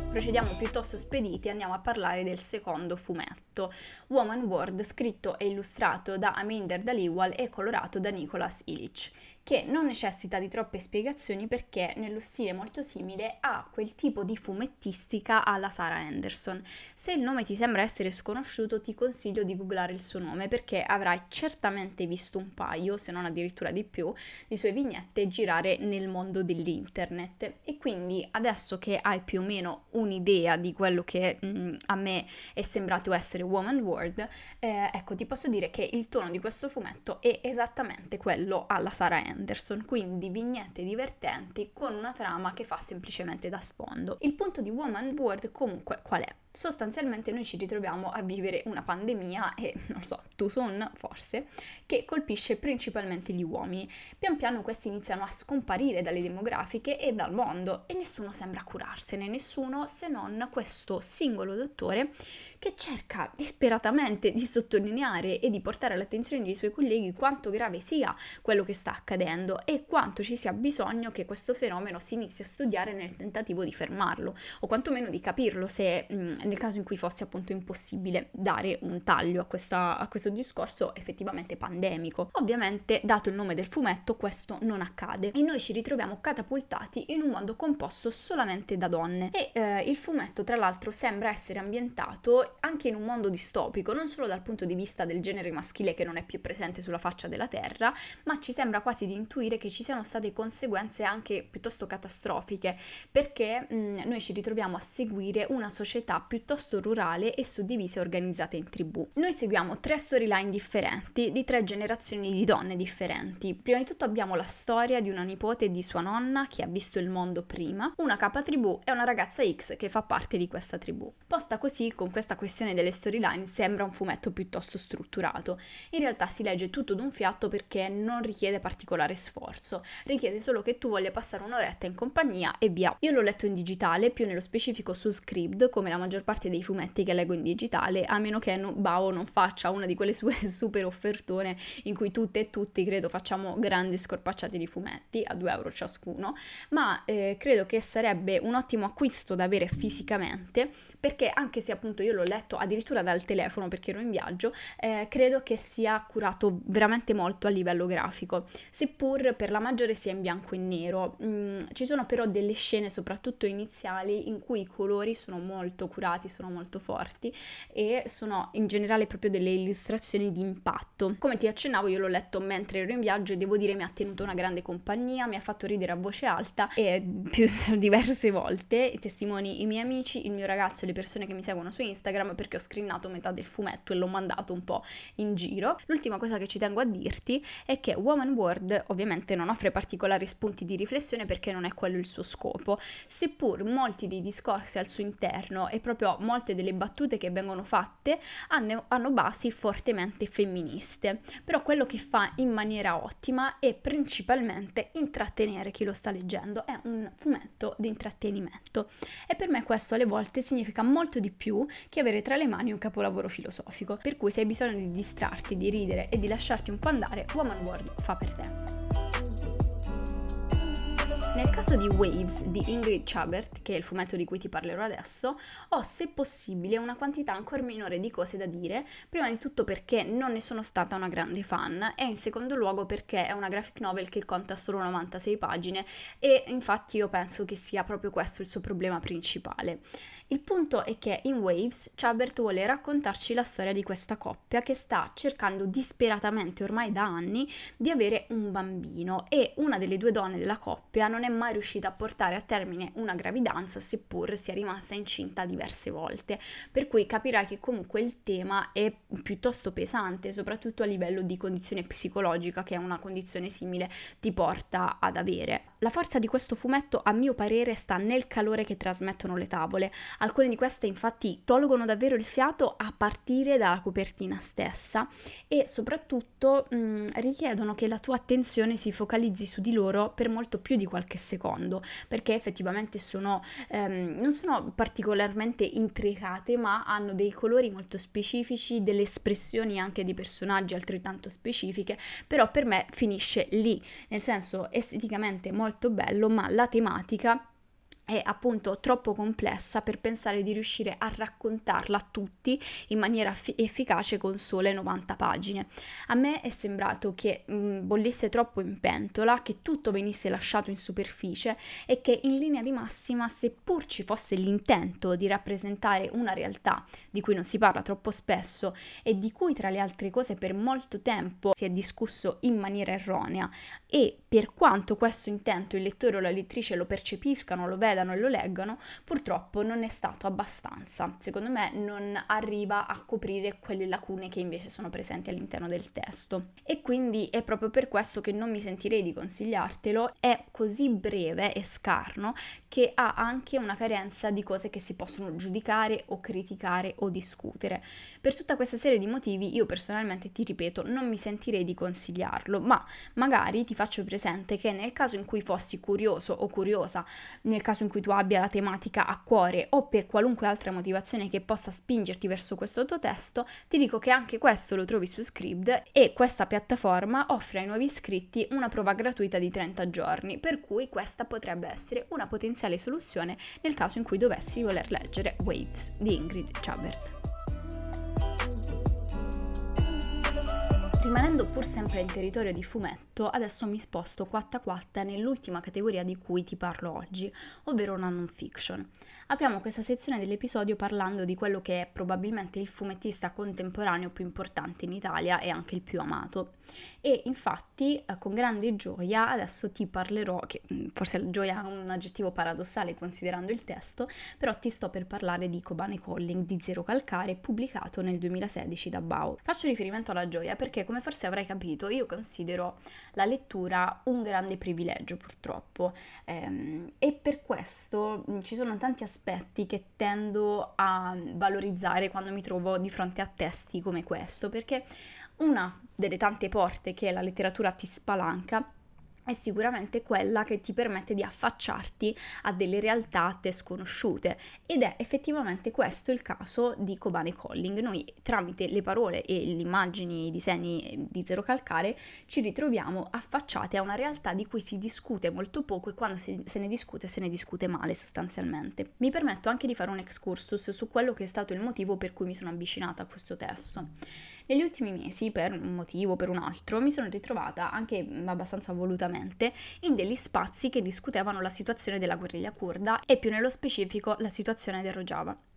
Procediamo piuttosto spediti e andiamo a parlare del secondo fumetto, Woman World, scritto e illustrato da Aminder Daliwal e colorato da Nicholas Illich che non necessita di troppe spiegazioni perché nello stile molto simile ha quel tipo di fumettistica alla Sarah Anderson. Se il nome ti sembra essere sconosciuto ti consiglio di googlare il suo nome perché avrai certamente visto un paio, se non addirittura di più, di sue vignette girare nel mondo dell'internet e quindi adesso che hai più o meno un'idea di quello che mh, mm, a me è sembrato essere Woman World, eh, ecco ti posso dire che il tono di questo fumetto è esattamente quello alla Sarah Anderson Anderson, quindi vignette divertenti con una trama che fa semplicemente da sfondo. Il punto di Woman World comunque qual è? Sostanzialmente noi ci ritroviamo a vivere una pandemia e, non so, too soon forse, che colpisce principalmente gli uomini. Pian piano questi iniziano a scomparire dalle demografiche e dal mondo e nessuno sembra curarsene, nessuno se non questo singolo dottore che cerca disperatamente di sottolineare e di portare all'attenzione dei suoi colleghi quanto grave sia quello che sta accadendo e quanto ci sia bisogno che questo fenomeno si inizi a studiare nel tentativo di fermarlo o quantomeno di capirlo se mh, nel caso in cui fosse appunto impossibile dare un taglio a, questa, a questo discorso effettivamente pandemico. Ovviamente, dato il nome del fumetto, questo non accade e noi ci ritroviamo catapultati in un mondo composto solamente da donne e eh, il fumetto tra l'altro sembra essere ambientato anche in un mondo distopico, non solo dal punto di vista del genere maschile che non è più presente sulla faccia della Terra, ma ci sembra quasi di intuire che ci siano state conseguenze anche piuttosto catastrofiche, perché mh, noi ci ritroviamo a seguire una società piuttosto rurale e suddivisa e organizzata in tribù. Noi seguiamo tre storyline differenti di tre generazioni di donne differenti. Prima di tutto abbiamo la storia di una nipote di sua nonna che ha visto il mondo prima, una capa tribù e una ragazza X che fa parte di questa tribù. Posta così, con questa questione delle storyline, sembra un fumetto piuttosto strutturato. In realtà si legge tutto d'un fiato perché non richiede particolare sforzo, richiede solo che tu voglia passare un'oretta in compagnia e via. Io l'ho letto in digitale, più nello specifico su Scribd, come la maggior maggior parte dei fumetti che leggo in digitale, a meno che no, Bao non faccia una di quelle sue super offertone in cui tutte e tutti, credo, facciamo grandi scorpacciati di fumetti a 2 euro ciascuno, ma eh, credo che sarebbe un ottimo acquisto da avere fisicamente, perché anche se appunto io l'ho letto addirittura dal telefono perché ero in viaggio, eh, credo che sia curato veramente molto a livello grafico, seppur per la maggiore sia in bianco e nero. Mm, ci sono però delle scene, soprattutto iniziali, in cui i colori sono molto curati colorati, sono molto forti e sono in generale proprio delle illustrazioni di impatto. Come ti accennavo, io l'ho letto mentre ero in viaggio e devo dire mi ha tenuto una grande compagnia, mi ha fatto ridere a voce alta e più diverse volte testimoni i miei amici, il mio ragazzo e le persone che mi seguono su Instagram perché ho screenato metà del fumetto e l'ho mandato un po' in giro. L'ultima cosa che ci tengo a dirti è che Woman World ovviamente non offre particolari spunti di riflessione perché non è quello il suo scopo, seppur molti dei discorsi al suo interno e proprio proprio molte delle battute che vengono fatte hanno, hanno basi fortemente femministe, però quello che fa in maniera ottima è principalmente intrattenere chi lo sta leggendo, è un fumetto di intrattenimento e per me questo alle volte significa molto di più che avere tra le mani un capolavoro filosofico, per cui se hai bisogno di distrarti, di ridere e di lasciarti un po' andare, Woman World fa per te. Nel caso di Waves di Ingrid Chabert, che è il fumetto di cui ti parlerò adesso, ho se possibile una quantità ancora minore di cose da dire, prima di tutto perché non ne sono stata una grande fan e in secondo luogo perché è una graphic novel che conta solo 96 pagine e infatti io penso che sia proprio questo il suo problema principale. Il punto è che in Waves Chabert vuole raccontarci la storia di questa coppia che sta cercando disperatamente ormai da anni di avere un bambino e una delle due donne della coppia non è mai riuscita a portare a termine una gravidanza seppur sia rimasta incinta diverse volte. Per cui capirai che comunque il tema è piuttosto pesante, soprattutto a livello di condizione psicologica che una condizione simile ti porta ad avere. La forza di questo fumetto, a mio parere, sta nel calore che trasmettono le tavole. Alcune di queste, infatti, tolgono davvero il fiato a partire dalla copertina stessa e soprattutto mh, mm, richiedono che la tua attenzione si focalizzi su di loro per molto più di qualche secondo, perché effettivamente sono, ehm, non sono particolarmente intricate, ma hanno dei colori molto specifici, delle espressioni anche di personaggi altrettanto specifiche, però per me finisce lì, nel senso esteticamente molto molto bello, ma la tematica è appunto troppo complessa per pensare di riuscire a raccontarla a tutti in maniera fi- efficace con sole 90 pagine. A me è sembrato che mh, bollisse troppo in pentola, che tutto venisse lasciato in superficie e che in linea di massima, seppur ci fosse l'intento di rappresentare una realtà di cui non si parla troppo spesso e di cui tra le altre cose per molto tempo si è discusso in maniera erronea e per quanto questo intento il lettore o la lettrice lo percepiscano, lo vedano, vedano e lo leggano, purtroppo non è stato abbastanza. Secondo me non arriva a coprire quelle lacune che invece sono presenti all'interno del testo. E quindi è proprio per questo che non mi sentirei di consigliartelo. È così breve e scarno che ha anche una carenza di cose che si possono giudicare o criticare o discutere. Per tutta questa serie di motivi io personalmente ti ripeto non mi sentirei di consigliarlo, ma magari ti faccio presente che nel caso in cui fossi curioso o curiosa, nel caso in cui tu abbia la tematica a cuore o per qualunque altra motivazione che possa spingerti verso questo tuo testo, ti dico che anche questo lo trovi su Scribd e questa piattaforma offre ai nuovi iscritti una prova gratuita di 30 giorni, per cui questa potrebbe essere una potenziale soluzione nel caso in cui dovessi voler leggere Waves di Ingrid Chabert. Rimanendo pur sempre in territorio di fumetto, adesso mi sposto quatta quatta nell'ultima categoria di cui ti parlo oggi, ovvero una non fiction. Apriamo questa sezione dell'episodio parlando di quello che è probabilmente il fumettista contemporaneo più importante in Italia e anche il più amato. E infatti, eh, con grande gioia, adesso ti parlerò, che mm, forse gioia è un aggettivo paradossale considerando il testo, però ti sto per parlare di Kobane Calling di Zero Calcare, pubblicato nel 2016 da Bao. Faccio riferimento alla gioia perché, come forse avrai capito, io considero la lettura un grande privilegio, purtroppo, ehm, e per questo mm, ci sono tanti aspetti aspetti che tendo a valorizzare quando mi trovo di fronte a testi come questo, perché una delle tante porte che la letteratura ti spalanca è sicuramente quella che ti permette di affacciarti a delle realtà a te sconosciute ed è effettivamente questo il caso di Kobane Calling. Noi tramite le parole e le immagini, i disegni di Zero Calcare ci ritroviamo affacciate a una realtà di cui si discute molto poco e quando si, se ne discute se ne discute male sostanzialmente. Mi permetto anche di fare un excursus su quello che è stato il motivo per cui mi sono avvicinata a questo testo. Negli ultimi mesi, per un motivo o per un altro, mi sono ritrovata anche abbastanza volutamente in degli spazi che discutevano la situazione della guerriglia kurda e più nello specifico la situazione del Rojava.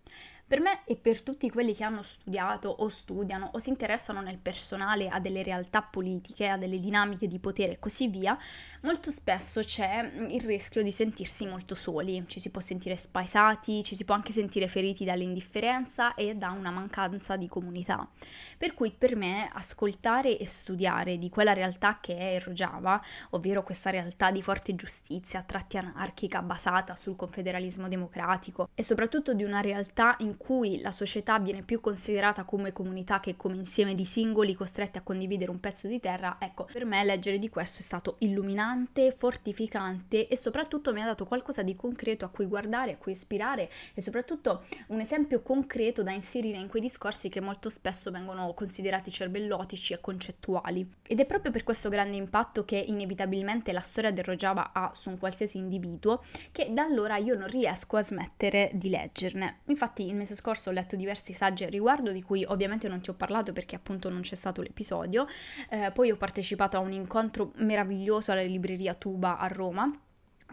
Per me e per tutti quelli che hanno studiato o studiano o si interessano nel personale a delle realtà politiche, a delle dinamiche di potere e così via, molto spesso c'è il rischio di sentirsi molto soli, ci si può sentire spaesati, ci si può anche sentire feriti dall'indifferenza e da una mancanza di comunità. Per cui per me ascoltare e studiare di quella realtà che è Rojava, ovvero questa realtà di forte giustizia, a tratti anarchica, basata sul confederalismo democratico e soprattutto di una realtà in cui la società viene più considerata come comunità che come insieme di singoli costretti a condividere un pezzo di terra, ecco, per me leggere di questo è stato illuminante, fortificante e soprattutto mi ha dato qualcosa di concreto a cui guardare, a cui ispirare e soprattutto un esempio concreto da inserire in quei discorsi che molto spesso vengono considerati cervellotici e concettuali. Ed è proprio per questo grande impatto che inevitabilmente la storia del Rojava ha su un qualsiasi individuo che da allora io non riesco a smettere di leggerne. Infatti il mese scorso ho letto diversi saggi a riguardo, di cui ovviamente non ti ho parlato perché appunto non c'è stato l'episodio. Eh, poi ho partecipato a un incontro meraviglioso alla libreria Tuba a Roma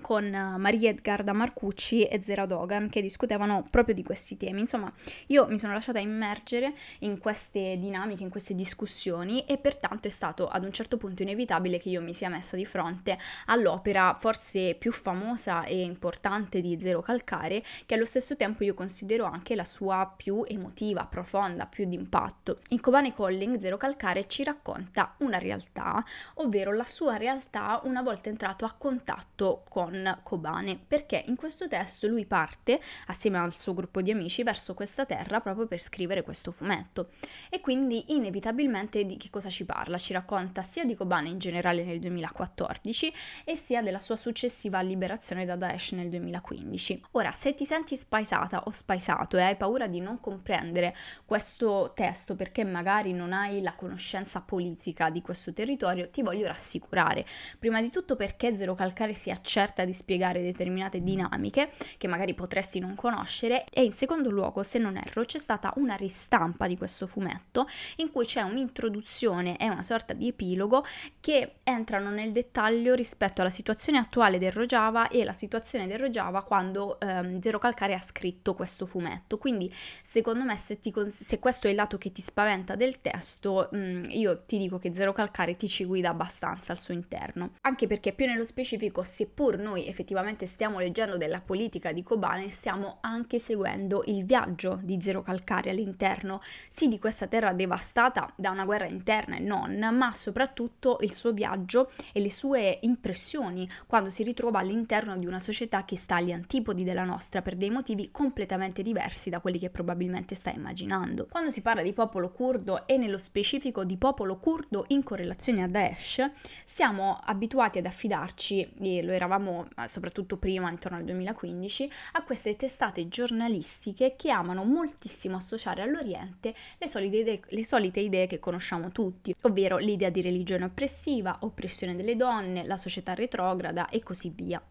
con eh, Maria Edgarda Marcucci e Zera Dogan che discutevano proprio di questi temi. Insomma, io mi sono lasciata immergere in queste dinamiche, in queste discussioni e pertanto è stato ad un certo punto inevitabile che io mi sia messa di fronte all'opera forse più famosa e importante di Zero Calcare, che allo stesso tempo io considero anche la sua più emotiva, profonda, più d'impatto. In Kobane Calling Zero Calcare ci racconta una realtà, ovvero la sua realtà una volta entrato a contatto con con Kobane, perché in questo testo lui parte, assieme al suo gruppo di amici, verso questa terra proprio per scrivere questo fumetto. E quindi inevitabilmente di che cosa ci parla? Ci racconta sia di Kobane in generale nel 2014 e sia della sua successiva liberazione da Daesh nel 2015. Ora, se ti senti spaesata o spaesato e hai paura di non comprendere questo testo perché magari non hai la conoscenza politica di questo territorio, ti voglio rassicurare. Prima di tutto perché Zero Calcare si accerta certa di spiegare determinate dinamiche che magari potresti non conoscere e in secondo luogo, se non erro, c'è stata una ristampa di questo fumetto in cui c'è un'introduzione e una sorta di epilogo che entrano nel dettaglio rispetto alla situazione attuale del Rojava e la situazione del Rojava quando ehm, Zero Calcare ha scritto questo fumetto. Quindi, secondo me, se, ti, se, questo è il lato che ti spaventa del testo, mh, mm, io ti dico che Zero Calcare ti ci guida abbastanza al suo interno. Anche perché, più nello specifico, seppur noi effettivamente stiamo leggendo della politica di Kobane, stiamo anche seguendo il viaggio di Zero Calcare all'interno, sì, di questa terra devastata da una guerra interna e non, ma soprattutto il suo viaggio e le sue impressioni quando si ritrova all'interno di una società che sta agli antipodi della nostra per dei motivi completamente diversi da quelli che probabilmente sta immaginando. Quando si parla di popolo curdo e nello specifico di popolo curdo in correlazione a Daesh, siamo abituati ad affidarci, e lo eravamo eh, soprattutto prima, intorno al 2015, a queste testate giornalistiche che amano moltissimo associare all'Oriente le solite idee, le solite idee che conosciamo tutti, ovvero l'idea di religione oppressiva, oppressione delle donne, la società retrograda e così via.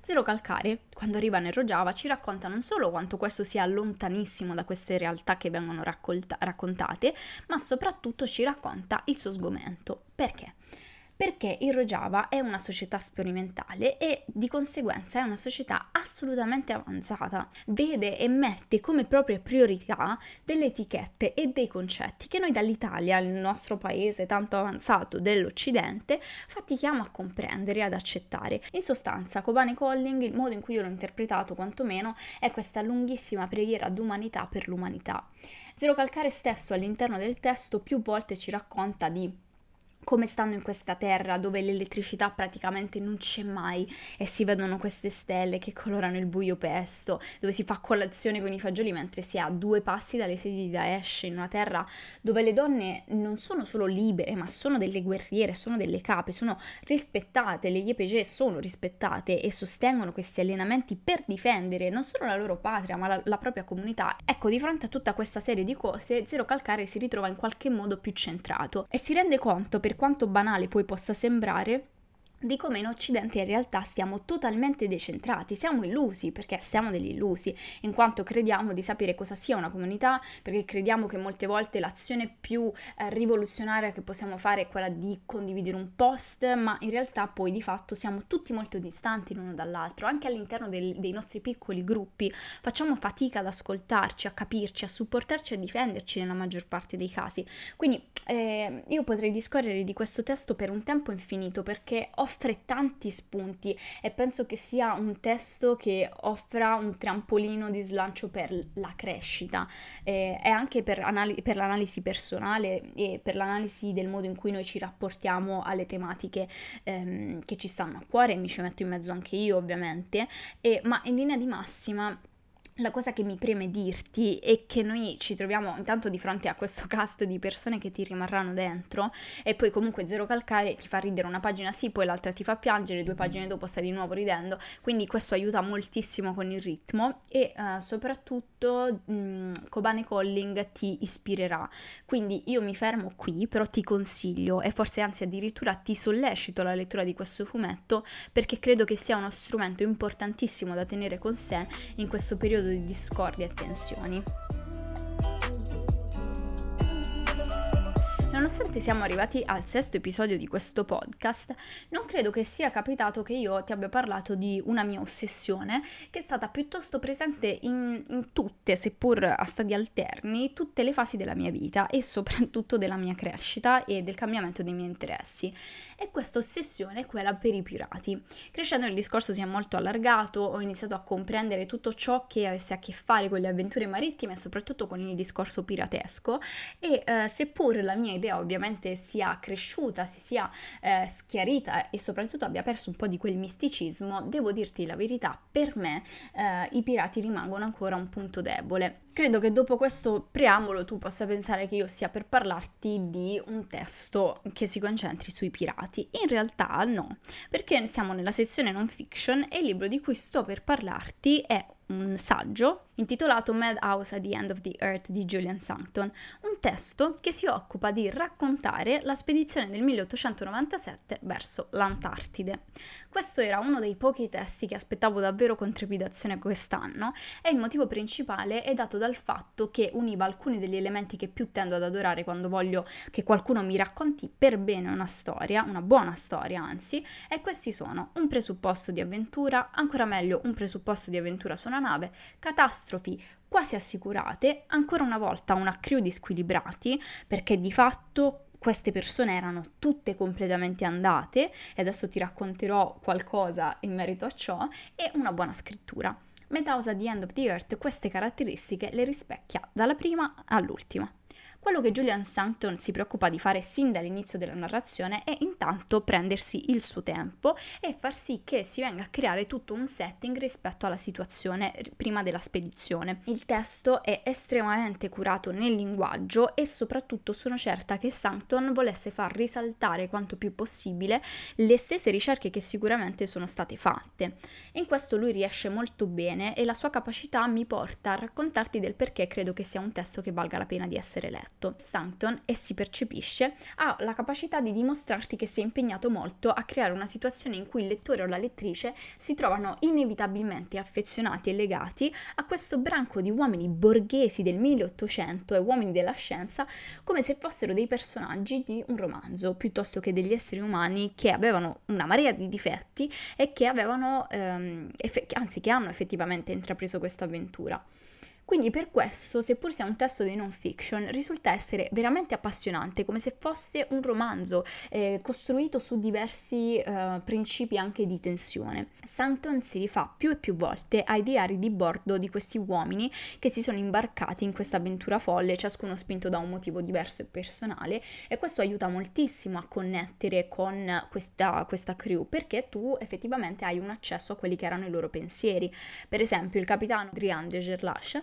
Zero Calcare, quando arriva nel Rojava, ci racconta non solo quanto questo sia lontanissimo da queste realtà che vengono raccolta- raccontate, ma soprattutto ci racconta il suo sgomento. Perché? Perché il Rojava è una società sperimentale e di conseguenza è una società assolutamente avanzata. Vede e mette come proprie priorità delle etichette e dei concetti che noi dall'Italia, il nostro paese tanto avanzato dell'Occidente, fatichiamo a comprendere e ad accettare. In sostanza, Kobane Calling, il modo in cui io l'ho interpretato quantomeno, è questa lunghissima preghiera d'umanità per l'umanità. Zero Calcare stesso all'interno del testo più volte ci racconta di come stanno in questa terra dove l'elettricità praticamente non c'è mai e si vedono queste stelle che colorano il buio pesto, dove si fa colazione con i fagioli mentre si è a due passi dalle sedi di Daesh, in una terra dove le donne non sono solo libere, ma sono delle guerriere, sono delle cape, sono rispettate, le YPG sono rispettate e sostengono questi allenamenti per difendere non solo la loro patria, ma la, la propria comunità. Ecco, di fronte a tutta questa serie di cose, Zero Calcare si ritrova in qualche modo più centrato e si rende conto per quanto banale poi possa sembrare, di come in Occidente in realtà siamo totalmente decentrati, siamo illusi perché siamo degli illusi, in quanto crediamo di sapere cosa sia una comunità, perché crediamo che molte volte l'azione più eh, rivoluzionaria che possiamo fare è quella di condividere un post, ma in realtà poi di fatto siamo tutti molto distanti l'uno dall'altro, anche all'interno del, dei nostri piccoli gruppi facciamo fatica ad ascoltarci, a capirci, a supportarci, a difenderci nella maggior parte dei casi. Quindi eh, io potrei discorrere di questo testo per un tempo infinito perché offre tanti spunti e penso che sia un testo che offra un trampolino di slancio per la crescita eh, e anche per, anali- per, l'analisi personale e per l'analisi del modo in cui noi ci rapportiamo alle tematiche ehm, che ci stanno a cuore, mi ci metto in mezzo anche io ovviamente, e, ma in linea di massima la cosa che mi preme dirti è che noi ci troviamo intanto di fronte a questo cast di persone che ti rimarranno dentro e poi comunque Zero Calcare ti fa ridere una pagina sì, poi l'altra ti fa piangere, due pagine dopo stai di nuovo ridendo, quindi questo aiuta moltissimo con il ritmo e uh, soprattutto mh, Kobane Calling ti ispirerà. Quindi io mi fermo qui, però ti consiglio e forse anzi addirittura ti sollecito la lettura di questo fumetto perché credo che sia uno strumento importantissimo da tenere con sé in questo periodo di discordia e tensioni. Nonostante siamo arrivati al sesto episodio di questo podcast, non credo che sia capitato che io ti abbia parlato di una mia ossessione che è stata piuttosto presente in, in tutte, seppur a stadi alterni, tutte le fasi della mia vita e soprattutto della mia crescita e del cambiamento dei miei interessi e questa ossessione è quella per i pirati. Crescendo il discorso si è molto allargato, ho iniziato a comprendere tutto ciò che avesse a che fare con le avventure marittime e soprattutto con il discorso piratesco e eh, seppur la mia idea ovviamente sia cresciuta, si sia eh, schiarita e soprattutto abbia perso un po' di quel misticismo, devo dirti la verità, per me eh, i pirati rimangono ancora un punto debole. Credo che dopo questo preambolo tu possa pensare che io stia per parlarti di un testo che si concentri sui pirati. In realtà no, perché siamo nella sezione non fiction e il libro di cui sto per parlarti è un saggio intitolato Madhouse at the End of the Earth di Julian Sancton, un testo che si occupa di raccontare la spedizione del 1897 verso l'Antartide. Questo era uno dei pochi testi che aspettavo davvero con trepidazione quest'anno e il motivo principale è dato dal fatto che univa alcuni degli elementi che più tendo ad adorare quando voglio che qualcuno mi racconti per bene una storia, una buona storia anzi, e questi sono un presupposto di avventura, ancora meglio un presupposto di avventura su una nave, catastrofi quasi assicurate, ancora una volta una crew di squilibrati, perché di fatto queste persone erano tutte completamente andate e adesso ti racconterò qualcosa in merito a ciò e una buona scrittura. Metausa The End of the Earth queste caratteristiche le rispecchia dalla prima all'ultima. Quello che Julian Sancton si preoccupa di fare sin dall'inizio della narrazione è intanto prendersi il suo tempo e far sì che si venga a creare tutto un setting rispetto alla situazione prima della spedizione. Il testo è estremamente curato nel linguaggio e soprattutto sono certa che Sancton volesse far risaltare quanto più possibile le stesse ricerche che sicuramente sono state fatte. In questo lui riesce molto bene e la sua capacità mi porta a raccontarti del perché credo che sia un testo che valga la pena di essere letto letto. Sancton, e si percepisce, ha la capacità di dimostrarti che si è impegnato molto a creare una situazione in cui il lettore o la lettrice si trovano inevitabilmente affezionati e legati a questo branco di uomini borghesi del 1800 e uomini della scienza come se fossero dei personaggi di un romanzo, piuttosto che degli esseri umani che avevano una marea di difetti e che avevano, ehm, eff- anzi che hanno effettivamente intrapreso questa avventura. Quindi per questo, seppur sia un testo di non fiction, risulta essere veramente appassionante, come se fosse un romanzo eh, costruito su diversi eh, principi anche di tensione. Sancton si rifà più e più volte ai diari di bordo di questi uomini che si sono imbarcati in questa avventura folle, ciascuno spinto da un motivo diverso e personale, e questo aiuta moltissimo a connettere con questa, questa crew, perché tu effettivamente hai un accesso a quelli che erano i loro pensieri. Per esempio, il capitano Adrian de Gerlache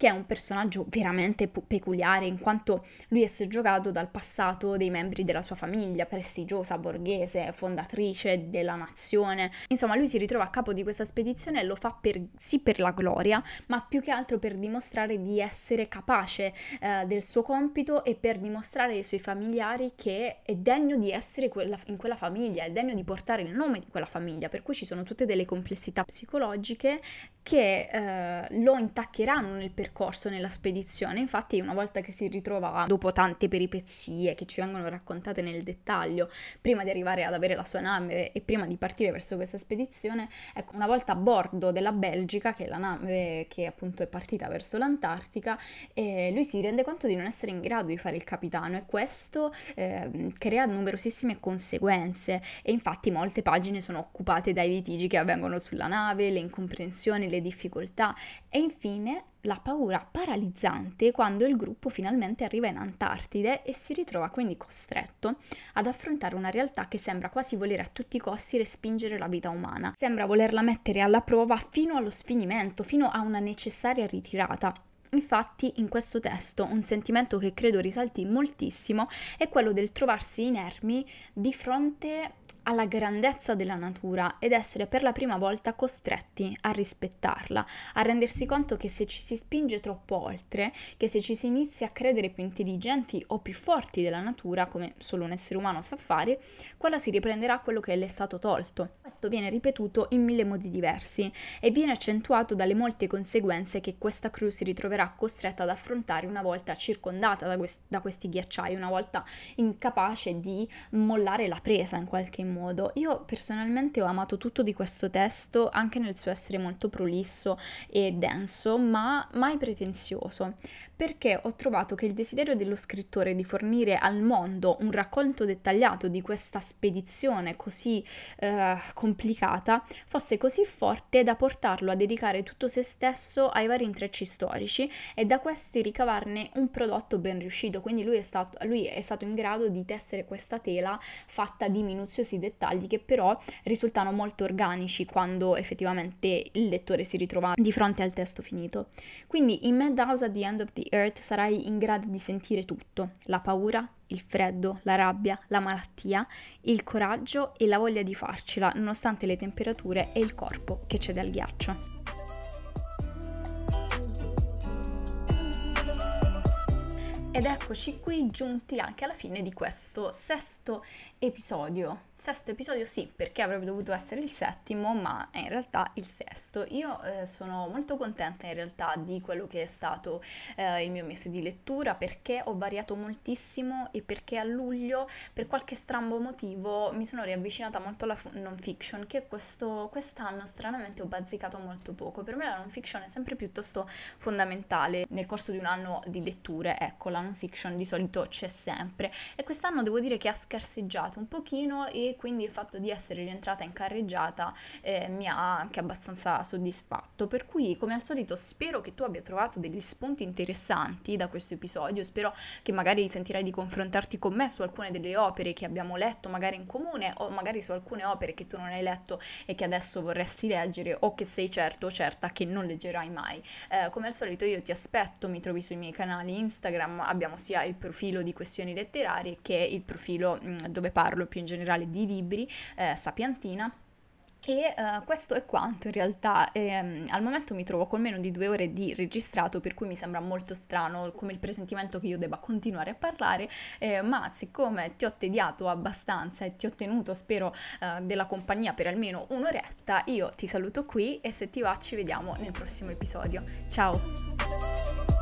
che è un personaggio veramente peculiare in quanto lui è soggiogato dal passato dei membri della sua famiglia, prestigiosa, borghese, fondatrice della nazione. Insomma, lui si ritrova a capo di questa spedizione e lo fa per, sì per la gloria, ma più che altro per dimostrare di essere capace eh, del suo compito e per dimostrare ai suoi familiari che è degno di essere quella, in quella famiglia, è degno di portare il nome di quella famiglia, per cui ci sono tutte delle complessità psicologiche che eh, lo intaccheranno nel percorso, nella spedizione. Infatti, una volta che si ritrova, dopo tante peripezie che ci vengono raccontate nel dettaglio, prima di arrivare ad avere la sua nave e prima di partire verso questa spedizione, ecco, una volta a bordo della Belgica, che è la nave che appunto è partita verso l'Antartica, eh, lui si rende conto di non essere in grado di fare il capitano e questo eh, crea numerosissime conseguenze e infatti molte pagine sono occupate dai litigi che avvengono sulla nave, le incomprensioni, le difficoltà e infine la paura paralizzante quando il gruppo finalmente arriva in Antartide e si ritrova quindi costretto ad affrontare una realtà che sembra quasi volere a tutti i costi respingere la vita umana, sembra volerla mettere alla prova fino allo sfinimento, fino a una necessaria ritirata. Infatti in questo testo un sentimento che credo risalti moltissimo è quello del trovarsi inermi di fronte alla grandezza della natura ed essere per la prima volta costretti a rispettarla, a rendersi conto che se ci si spinge troppo oltre, che se ci si inizia a credere più intelligenti o più forti della natura, come solo un essere umano sa fare, quella si riprenderà quello che le è stato tolto. Questo viene ripetuto in mille modi diversi e viene accentuato dalle molte conseguenze che questa crew si ritroverà costretta ad affrontare una volta circondata da, quest- da questi ghiacciai, una volta incapace di mollare la presa in qualche modo modo. Io personalmente ho amato tutto di questo testo, anche nel suo essere molto prolisso e denso, ma mai pretenzioso perché ho trovato che il desiderio dello scrittore di fornire al mondo un racconto dettagliato di questa spedizione così eh, complicata fosse così forte da portarlo a dedicare tutto se stesso ai vari intrecci storici e da questi ricavarne un prodotto ben riuscito. Quindi lui è stato, lui è stato in grado di tessere questa tela fatta di minuziosi dettagli che però risultano molto organici quando effettivamente il lettore si ritrova di fronte al testo finito. Quindi in Madhouse at the End of the Earth sarai in grado di sentire tutto, la paura, il freddo, la rabbia, la malattia, il coraggio e la voglia di farcela, nonostante le temperature e il corpo che cede al ghiaccio. Ed eccoci qui giunti anche alla fine di questo sesto episodio Sesto episodio sì, perché avrebbe dovuto essere il settimo, ma è in realtà il sesto. Io eh, sono molto contenta in realtà di quello che è stato eh, il mio mese di lettura perché ho variato moltissimo e perché a luglio per qualche strambo motivo mi sono riavvicinata molto alla non fiction che questo, quest'anno stranamente ho bazzicato molto poco. Per me la non fiction è sempre piuttosto fondamentale nel corso di un anno di letture. Ecco, la non fiction di solito c'è sempre e quest'anno devo dire che ha scarseggiato un pochino quindi il fatto di essere rientrata in carreggiata eh, mi ha anche abbastanza soddisfatto. Per cui, come al solito, spero che tu abbia trovato degli spunti interessanti da questo episodio, spero che magari sentirai di confrontarti con me su alcune delle opere che abbiamo letto magari in comune o magari su alcune opere che tu non hai letto e che adesso vorresti leggere o che sei certo o certa che non leggerai mai. Eh, come al solito io ti aspetto, mi trovi sui miei canali Instagram, abbiamo sia il profilo di questioni letterarie che il profilo mh, dove parlo più in generale di di libri, eh, Sapiantina. E uh, questo è quanto in realtà. E, um, al momento mi trovo con meno di due ore di registrato, per cui mi sembra molto strano come il presentimento che io debba continuare a parlare, eh, ma siccome ti ho tediato abbastanza e ti ho tenuto, spero, uh, della compagnia per almeno un'oretta, io ti saluto qui e se ti va ci vediamo nel prossimo episodio. Ciao!